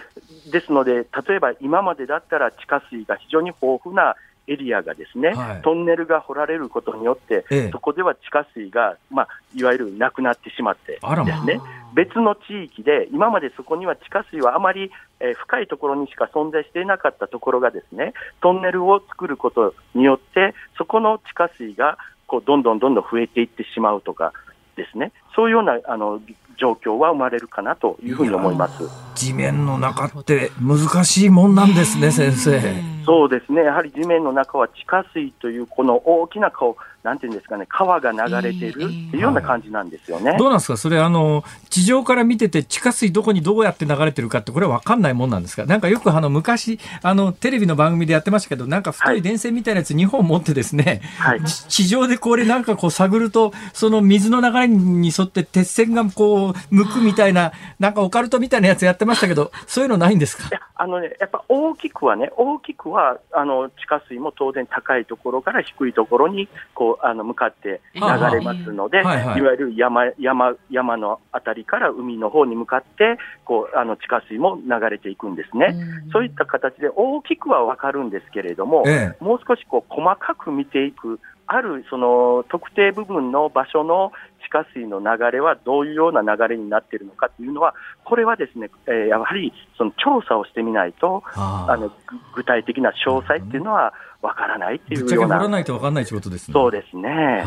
ですので、例えば今までだったら地下水が非常に豊富なエリアがですね、はい、トンネルが掘られることによって、ええ、そこでは地下水が、まあ、いわゆるなくなってしまってですね、別の地域で、今までそこには地下水はあまり、えー、深いところにしか存在していなかったところがですね、トンネルを作ることによって、そこの地下水がこうどんどんどんどん増えていってしまうとかですね、そういうようなあの状況は生まれるかなというふうに思います。地面の中って難しいもんなんですね、先生。そうですね、やはり地面の中は地下水というこの大きな顔、なんていうんですかね、川が流れてるっていうような感じなんですよね。どうなんですか、それあの、地上から見てて、地下水どこにどうやって流れてるかって、これは分かんないもんなんですか、なんかよくあの昔あの、テレビの番組でやってましたけど、なんか太い電線みたいなやつ、2本持ってですね、はい、地上でこれなんかこう探ると、その水の流れに沿って鉄線がこう向くみたいな、なんかオカルトみたいなやつやってましたけど、そういうのないんですか？あのね、やっぱ大きくはね、大きくはあの地下水も当然高いところから低いところにこうあの向かって流れますので、いわゆる山山山のあたりから海の方に向かってこうあの地下水も流れていくんですね、そういった形で大きくは分かるんですけれども、ええ、もう少しこう細かく見ていく、あるその特定部分の場所の地下水の流れはどういうような流れになっているのかというのは、これはですね、えー、やはりその調査をしてみないと、あの具体的な詳細っていうのはわからないっていうような。ぶらないとわかんないということですね。そうですね。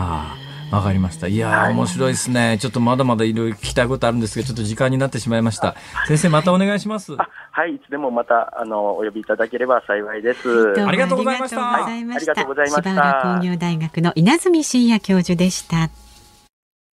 わかりました。いや、はい、面白いですね。ちょっとまだまだいろいろ聞きたいことあるんですけど、ちょっと時間になってしまいました。先生、またお願いします。はい、いつでもまた、あの、お呼びいただければ幸いです。ありがとうございました。ありがとうございました。芝浦工業大学の稲積真也教授でした。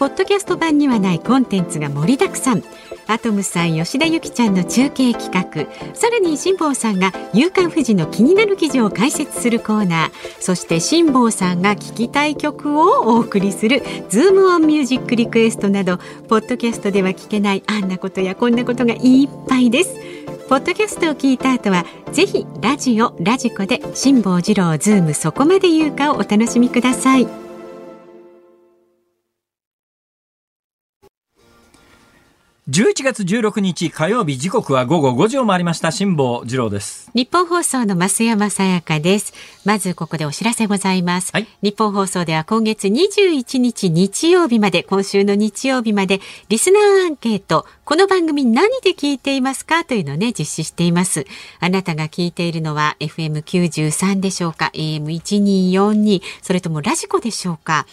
ポッドキャスト版にはないコンテンツが盛りだくさんアトムさん吉田由紀ちゃんの中継企画さらに辛坊さんが「夕刊富士」の気になる記事を解説するコーナーそして辛坊さんが聴きたい曲をお送りする「ズームオンミュージックリクエスト」などポッドキャストでは聞けないあんなことやこんなことがいっぱいです。ポッドキャストを聞いた後はぜひラジオラジコで辛坊治郎ズームそこまで言うかをお楽しみください。11月16日火曜日時刻は午後5時を回りました。辛坊治郎です。日本放送の増山さやかです。まずここでお知らせございます、はい、日本放送では今月21日日曜日まで今週の日曜日までリスナーアンケートこの番組何で聞いていますかというのをね実施しています。あなたが聞いているのは FM93 でしょうか AM1242 それとも radikoでしょうか。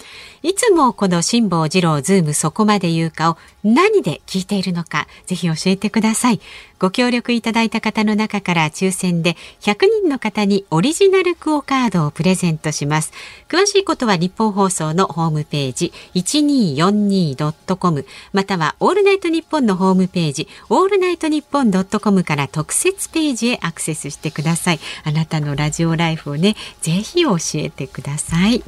いつもこの辛坊治郎ズームそこまで言うかを何で聞いているのかぜひ教えてください。ご協力いただいた方の中から抽選で100人の方にオリジナルクオカードをプレゼントします。詳しいことはニッポン放送のホームページ 1242.com またはオールナイトニッポンのホームページオールナイトニッポン .com から特設ページへアクセスしてください。あなたのラジオライフをねぜひ教えてください。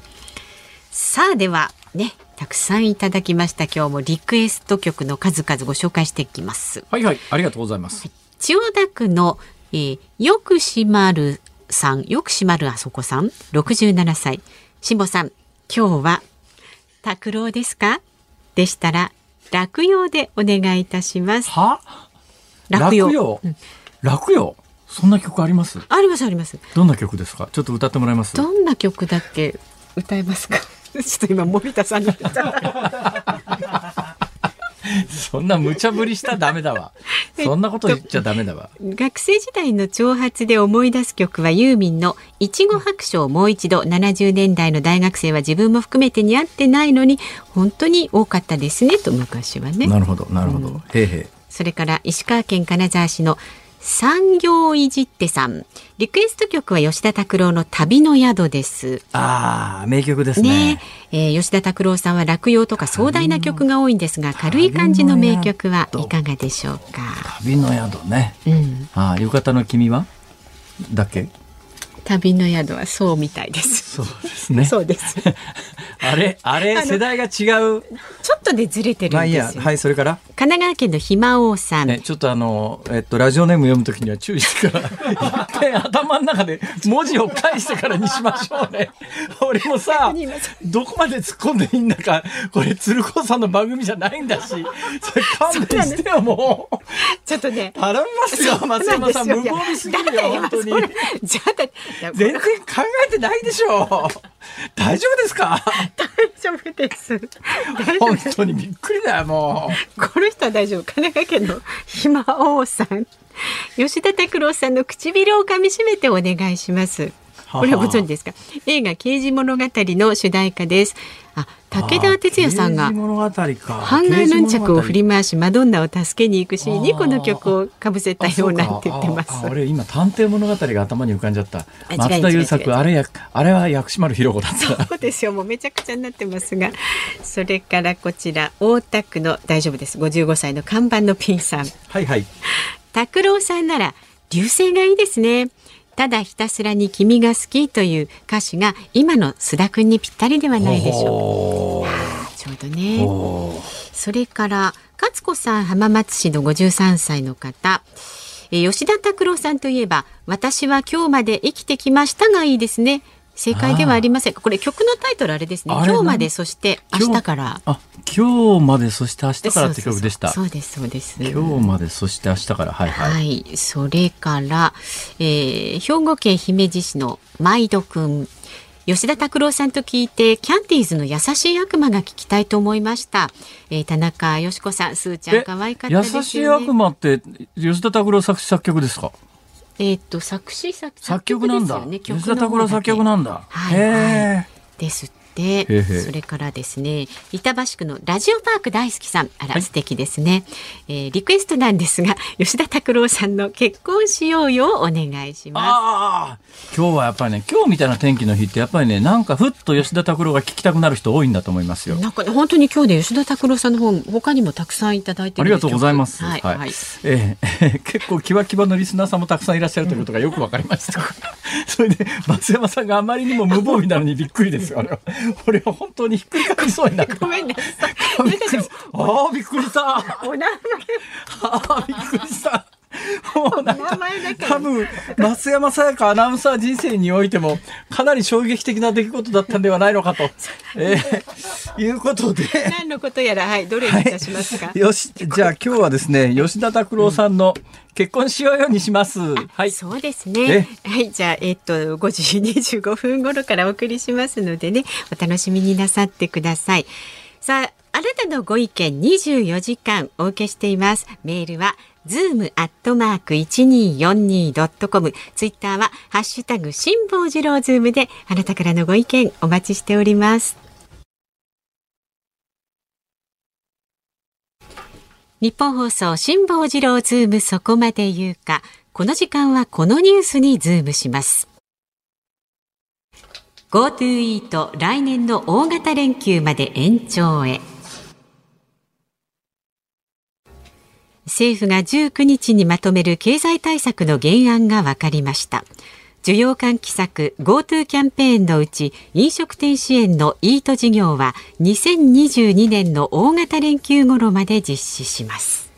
さあではねたくさんいただきました。今日もリクエスト曲の数々ご紹介していきます。はいはいありがとうございます、千代田区の、えー、よくしまるさんよくしまるあそこさん67歳。しぼさん今日は拓郎ですか？でしたら落葉でお願いいたします。は？落葉。落葉？うん。落葉？そんな曲あります？ありますあります。どんな曲ですか？ちょっと歌ってもらえます？どんな曲だっけ？歌えますか？ち ょっと今森田さんに。言っちゃったそんな無茶ぶりしたらダメだわ。そんなこと言っちゃダメだわ。学生時代の挑発で思い出す曲はユーミンの「いちご白書」をもう一度70年代の大学生は自分も含めて似合ってないのに本当に多かったですねと昔はね。なるほどなるほど、へいへい。それから石川県金沢市の産業いじってさん。リクエスト曲は吉田拓郎の旅の宿です。ああ名曲ですね。ね。えー吉田拓郎さんは落葉とか壮大な曲が多いんですが軽い感じの名曲はいかがでしょうか、旅の宿ね。うん、ああ浴衣の君は？だっけ？旅の宿はそうみたいですそうですねそうです あれあれ世代が違うちょっとでずれてるまあいい。はいそれから神奈川県のひまおうさん。ね、ちょっとあの、えっと、ラジオネーム読むときには注意してから、一遍頭の中で文字を返してからにしましょうね。俺もさ、どこまで突っ込んでいいんだか、これ、鶴子さんの番組じゃないんだし、それ勘弁してよ、もう。ちょっとね。頼みますよ、松山さん。無謀にすぎるよ、本当に。じゃあだ全然考えてないでしょ。大丈夫ですか？大丈夫です。本。当にびっくりだよ、もう。この人は大丈夫。神奈川県のひまおうさん。吉田拓郎さんの唇を噛み締めてお願いします。これはご存知ですか？映画刑事物語の主題歌です。あ、武田鉄矢さんが刑事物語か。ハンガーヌンチャクを振りり回しマドンナを助けに行くシーンにこの曲をかぶせたようなって言ってますあそうか。ああ俺今探偵物語が頭に浮かんじゃった。松田優作あれやあれは薬師丸ひろ子だった。そうですよもうめちゃくちゃになってますが。それからこちら大田区の大丈夫です。55歳の看板のピンさん。はいはい。拓郎さんなら流星がいいですねただひたすらに君が好きという歌詞が今の須田くんにぴったりではないでしょうょちょうどね。それから勝子さん浜松市の53歳の方。えー吉田拓郎さんといえば私は今日まで生きてきましたがいいですね正解ではありません。かこれ曲のタイトルあれですね。今日までそして明日から。あ今日までそして明日からって曲でした。そうですそうです。今日までそして明日から。はいはい、はい、それから、えー兵庫県姫路市の毎度くん。吉田拓郎さんと聞いてキャンディーズの優しい悪魔が聞きたいと思いました、えー田中よし子さんすーちゃんえ可愛かったですよね。優しい悪魔って吉田拓郎作詞作曲ですか？えっ、と作詞作作曲なんだ、作曲なんだ、はいです。ってへへ。それからですね板橋区のラジオパーク大好きさん。あら、はい。素敵ですね、えーリクエストなんですが 吉田拓郎さんの結婚しようよをお願いします。今日はやっぱりね今日みたいな天気の日ってやっぱりねなんかふっと吉田拓郎が聴きたくなる人多いんだと思いますよ。なんかね本当に今日で吉田拓郎さんの本他にもたくさんいただいてありがとうございます。はい、はい。はい。えー 結構キワキワのリスナーさんもたくさんいらっしゃるということがよくわかりました。それで松山さんがあまりにも無防備なのにびっくりですよ。あれは 俺は本当にひっくり返りそうになった。ごめんなさい ああびっくりした。お名前 ああびっくりした。もうなん名か多分松山さやかアナウンサー人生においてもかなり衝撃的な出来事だったんではないのかと、えーいうことで。何のことやらはいどれにいたしますか、よし、じゃあ今日はですね、吉田拓郎さんの結婚しようよにします。はい。そうですね。はい、じゃあ、えっと、5時25分頃からお送りしますのでね、お楽しみになさってください。さあ、あなたのご意見24時間お受けしています。メールは、ズームアットマーク 1242.com。ツイッターは、ハッシュタグ、辛坊治郎ズームで、あなたからのご意見お待ちしております。ニッポン放送辛坊治郎ズームそこまで言うか。この時間はこのニュースにズームします。GoTo イート来年の大型連休まで延長へ。政府が19日にまとめる経済対策の原案が分かりました。需要喚起策 GoTo キャンペーンのうち飲食店支援のイート事業は2022年の大型連休頃まで実施します。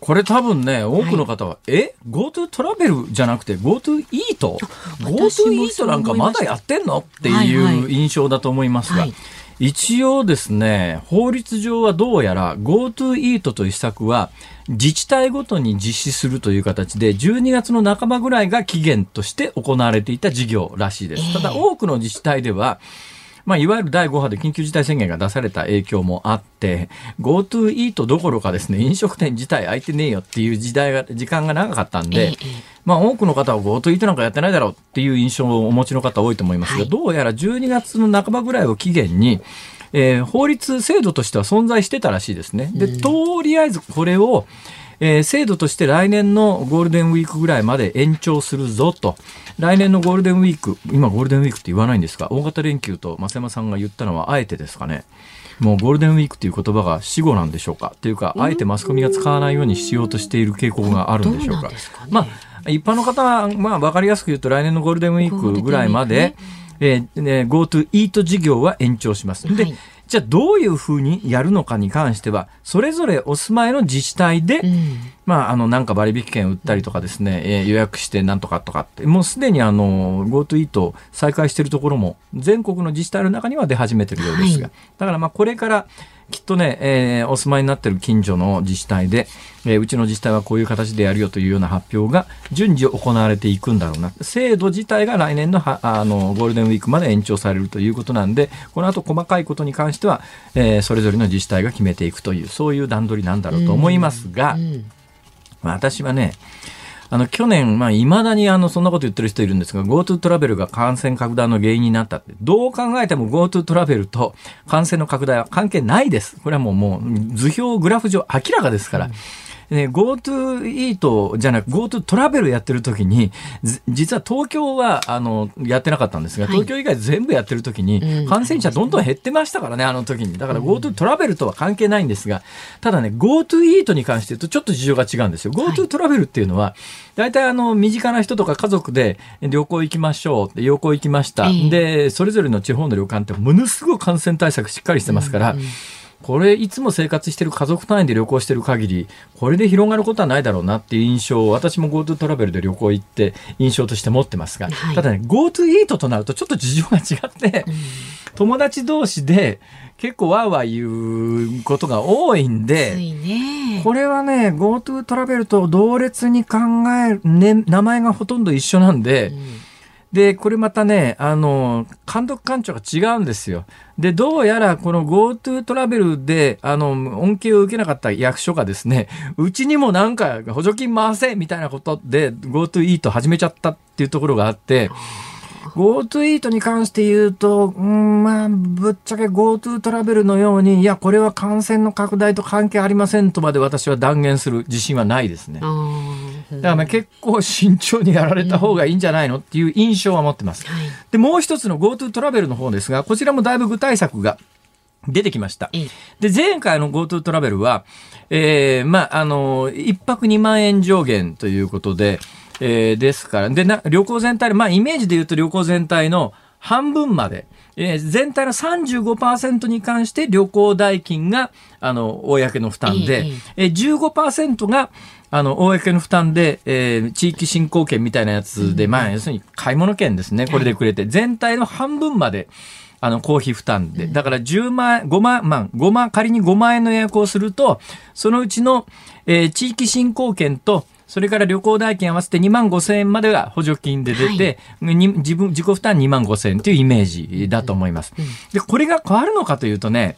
これ多分ね、多くの方は、はい、え ?GoTo トラベルじゃなくて GoTo イート ?GoTo イートなんかまだやってんの？っていう印象だと思いますが、はいはい一応ですね、法律上はどうやら GoTo イートという施策は自治体ごとに実施するという形で12月の半ばぐらいが期限として行われていた事業らしいです。ただ多くの自治体ではまあ、いわゆる第5波で緊急事態宣言が出された影響もあって、GoTo イートどころかですね、飲食店自体空いてねえよっていう時代が、時間が長かったんで、まあ、多くの方は GoTo イートなんかやってないだろうっていう印象をお持ちの方多いと思いますが、はい、どうやら12月の半ばぐらいを期限に、えー、法律制度としては存在してたらしいですね。で、とりあえずこれを、えー、制度として来年のゴールデンウィークぐらいまで延長するぞと。来年のゴールデンウィーク、今ゴールデンウィークって言わないんですが、大型連休と増山さんが言ったのはあえてですかね。もうゴールデンウィークという言葉が死語なんでしょうかっていうか、あえてマスコミが使わないようにしようとしている傾向があるんでしょうか。うかね、まあ、一般の方は、まあ、わかりやすく言うと来年のゴールデンウィークぐらいまで、え GoTo イート事業は延長します。で、はいじゃあどういうふうにやるのかに関しては、それぞれお住まいの自治体で、うん、まあ、あの、なんか割引券売ったりとかですね、えー、予約してなんとかとかって、もうすでにあの、GoTo イート再開しているところも、全国の自治体の中には出始めてるようですが、はい、だからまあ、これから、きっとね、えー、お住まいになってる近所の自治体で、えー、うちの自治体はこういう形でやるよというような発表が順次行われていくんだろうな。制度自体が来年のはあのゴールデンウィークまで延長されるということなんで、この後細かいことに関しては、えー、それぞれの自治体が決めていくという、そういう段取りなんだろうと思いますが、私はね、あの、去年、まあ、未だにあの、そんなこと言ってる人いるんですが、GoTo トラベルが感染拡大の原因になったって、どう考えても GoTo トラベルと感染の拡大は関係ないです。これはもう、もう、図表、グラフ上明らかですから。うんね、GoTo イートじゃなく GoTo トラベルやってる時に、実は東京はあのやってなかったんですが、東京以外全部やってる時に、感染者どんどん減ってましたからね、あの時に。だから GoTo トラベルとは関係ないんですが、ただね、GoTo イートに関して言うとちょっと事情が違うんですよ。GoTo トラベルっていうのは、大体あの、身近な人とか家族で旅行行きましょう。って旅行行きました。で、それぞれの地方の旅館ってものすごく感染対策しっかりしてますから、これいつも生活してる家族単位で旅行してる限りこれで広がることはないだろうなっていう印象を私も GoTo トラベルで旅行行って印象として持ってますが、はい、ただね GoTo イートとなるとちょっと事情が違って、うん、友達同士で結構わーわー言うことが多いんで、ね、これはね GoTo トラベルと同列に考える、ね、名前がほとんど一緒なんで、うんで、これまたね、あの、監督官庁が違うんですよ。で、どうやらこの GoTo トラベルで、あの、恩恵を受けなかった役所がですね、うちにもなんか補助金回せみたいなことで GoTo イート始めちゃったっていうところがあって、GoTo イートに関して言うと、うん、まあ、ぶっちゃけ GoTo トラベルのように、いや、これは感染の拡大と関係ありませんとまで私は断言する自信はないですね。だからまあ結構慎重にやられた方がいいんじゃないのっていう印象は持ってます。で、もう一つの GoTo トラベルの方ですが、こちらもだいぶ具体策が出てきました。で、前回の GoTo トラベルは、えー、まあ、あの、一泊2万円上限ということで、えー、ですから、でな、旅行全体まあ、イメージで言うと旅行全体の半分まで、えー、全体の35%に関して旅行代金が、あの、公の負担で、えー、15%が、あの、公の負担で、えー、地域振興券みたいなやつで、まあ、要するに買い物券ですね。これでくれて、全体の半分まで、あの、公費負担で。だから10万円、5万、まあ、5万、仮に5万円の予約をすると、そのうちの、えー、地域振興券と、それから旅行代金合わせて2万5千円までが補助金で出て、はい、自分、自己負担2万5千円というイメージだと思います。うん、で、これが変わるのかというとね、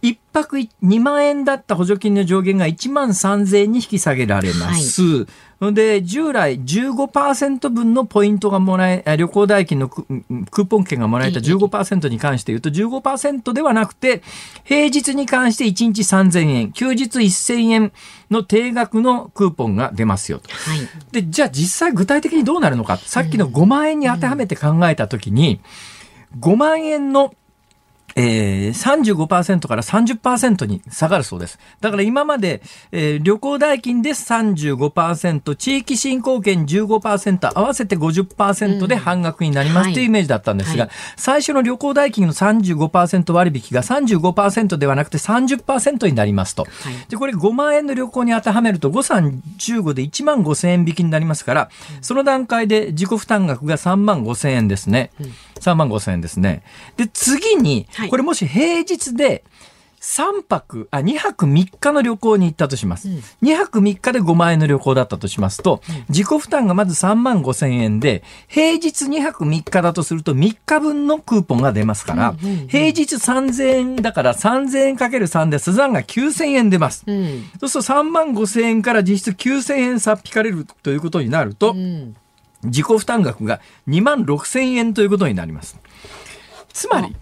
一泊2万円だった補助金の上限が1万3000円に引き下げられます。で、従来15%分のポイントがもらえ、あ旅行代金のククーポン券がもらえた15%に関して言うと15%ではなくて、平日に関して1日3000円、休日1000円の定額のクーポンが出ますよと。はい。で、じゃあ実際具体的にどうなるのか。さっきの5万円に当てはめて考えたときに、5万円のえー、35%から30%に下がるそうです。だから今まで、えー旅行代金で35%、地域振興券15%、合わせて50%で半額になりますというイメージだったんですが、はい最初の旅行代金の35%割引が35%ではなくて30%になりますと。で、これ5万円の旅行に当てはめると、誤算15で1万5千円引きになりますから、その段階で自己負担額が3万5千円ですね。3万5千円ですね。で、次にはい、これもし平日で、3泊、あ、2泊3日の旅行に行ったとします。2泊3日で5万円の旅行だったとしますと、自己負担がまず3万5千円で、平日2泊3日だとすると3日分のクーポンが出ますから、平日3000円だから3000円かける3で、スザンが9000円出ます。うん。そうすると3万5千円から実質9000円差っ引かれるということになると、うん。自己負担額が2万6千円ということになります。つまり。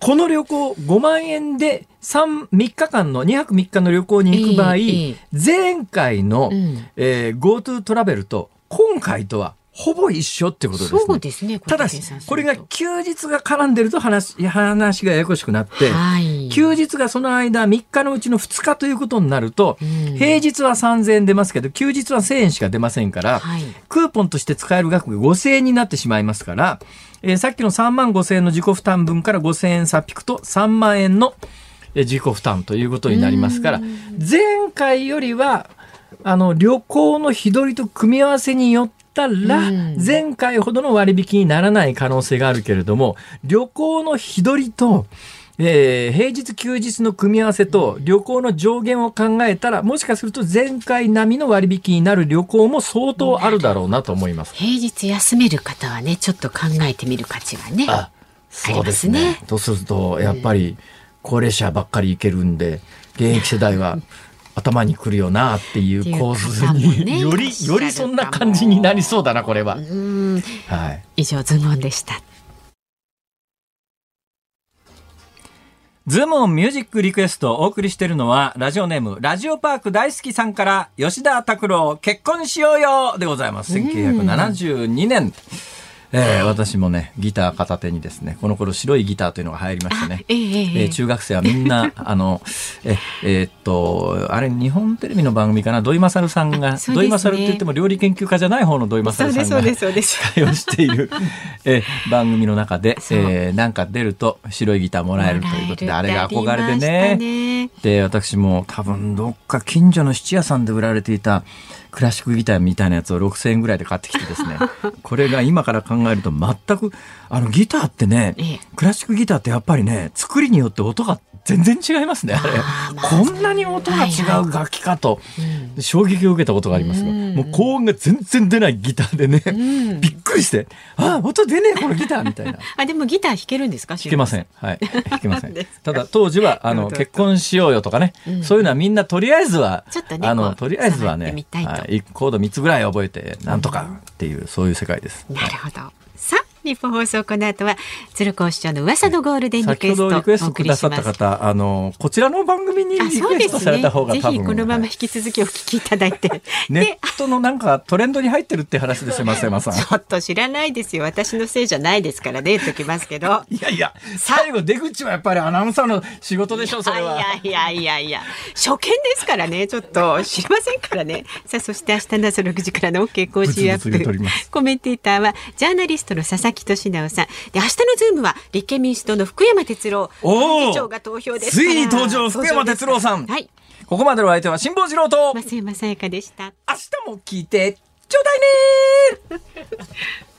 この旅行5万円で3、3日間の2泊3日の旅行に行く場合、ええええ前回の、うんえー GoTo トラベルと今回とはほぼ一緒ってことですね。そうですね。ただし、これが休日が絡んでると話、話がややこしくなって、はい。休日がその間3日のうちの2日ということになると、うん。平日は3000円出ますけど、休日は1000円しか出ませんから、はい。クーポンとして使える額が5000円になってしまいますから、えーさっきの3万5000円の自己負担分から5000円差っ引くと3万円のえー自己負担ということになりますから、前回よりは、あの、旅行の日取りと組み合わせによったらうん、前回ほどの割引にならない可能性があるけれども、旅行の日取りと、えー平日休日の組み合わせと旅行の上限を考えたら、もしかすると前回並みの割引になる旅行も相当あるだろうなと思います。平日休める方はね、ちょっと考えてみる価値はね。あ、そうですね。すねとすると、やっぱり高齢者ばっかり行けるんで、現役世代は 頭にくるよなっていう構図っていう方もねに、より、よりそんな感じになりそうだな、これは。うん。はい。以上、ズボンでした。ズームオンミュージックリクエストをお送りしているのは、ラジオネーム、ラジオパーク大好きさんから、吉田拓郎、結婚しようよでございます。1972年。えー私もね、ギター片手にですね、この頃白いギターというのが流行りましたね。ええええ。えー中学生はみんな、あの、え、えーっと、あれ、日本テレビの番組かな、土井勝さんが、ね。土井勝って言っても料理研究家じゃない方の土井勝さんが、司会をしている、えー番組の中で、えーなんか出ると白いギターもらえるということで、あれが憧れでね。ね。で、私も多分どっか近所の質屋さんで売られていたクラシックギターみたいなやつを6000円ぐらいで買ってきてですね、これが今から考えると全く、あのギターってねええ、クラシックギターってやっぱりね、作りによって音が全然違いますね、あれ。こんなに音が違う楽器かと、衝撃を受けたことがありますが、うんもう高音が全然出ないギターでね、んびっくりして、あ、音出ねえ、このギターみたいな。あ、でもギター弾けるんですか弾けません。はい。弾けません。ただ当時は、あの、結婚しようよとかね、そういうのはみんなとりあえずは、ちょっとねあの、とりあえずはねみたいとはいコード3つぐらい覚えて、なんとかっていう、そういう世界です。なるほど。日本放送この後は鶴光師匠の噂のゴールデンリク先エストリクエスおトくださっ。た方、あの、こちらの番組にあ、リクエストされた方ね。ぜが多分。ひこのままはい引き続きお聞きいただいて。ネで、ットのなんかトレンドに入ってるって話ですよ、松山さん。ちょっと知らないですよ。私のせいじゃないですからね、言っときますけど。いやいや、最後出口はやっぱりアナウンサーの仕事でしょ、それは。いやいやいやいや初見ですからねちょっと知りませんからねさあそして明日の朝6時からの OK 工事アップコメンテーターはジャーナリストの佐々木俊尚さん。で明日のズームは立憲民主党の福山哲郎幹事長が登場ですついに登場福山哲郎さん。はい。ここまでの相手は辛坊治郎と、増山さやかでした。明日も聞いてちょうだいねー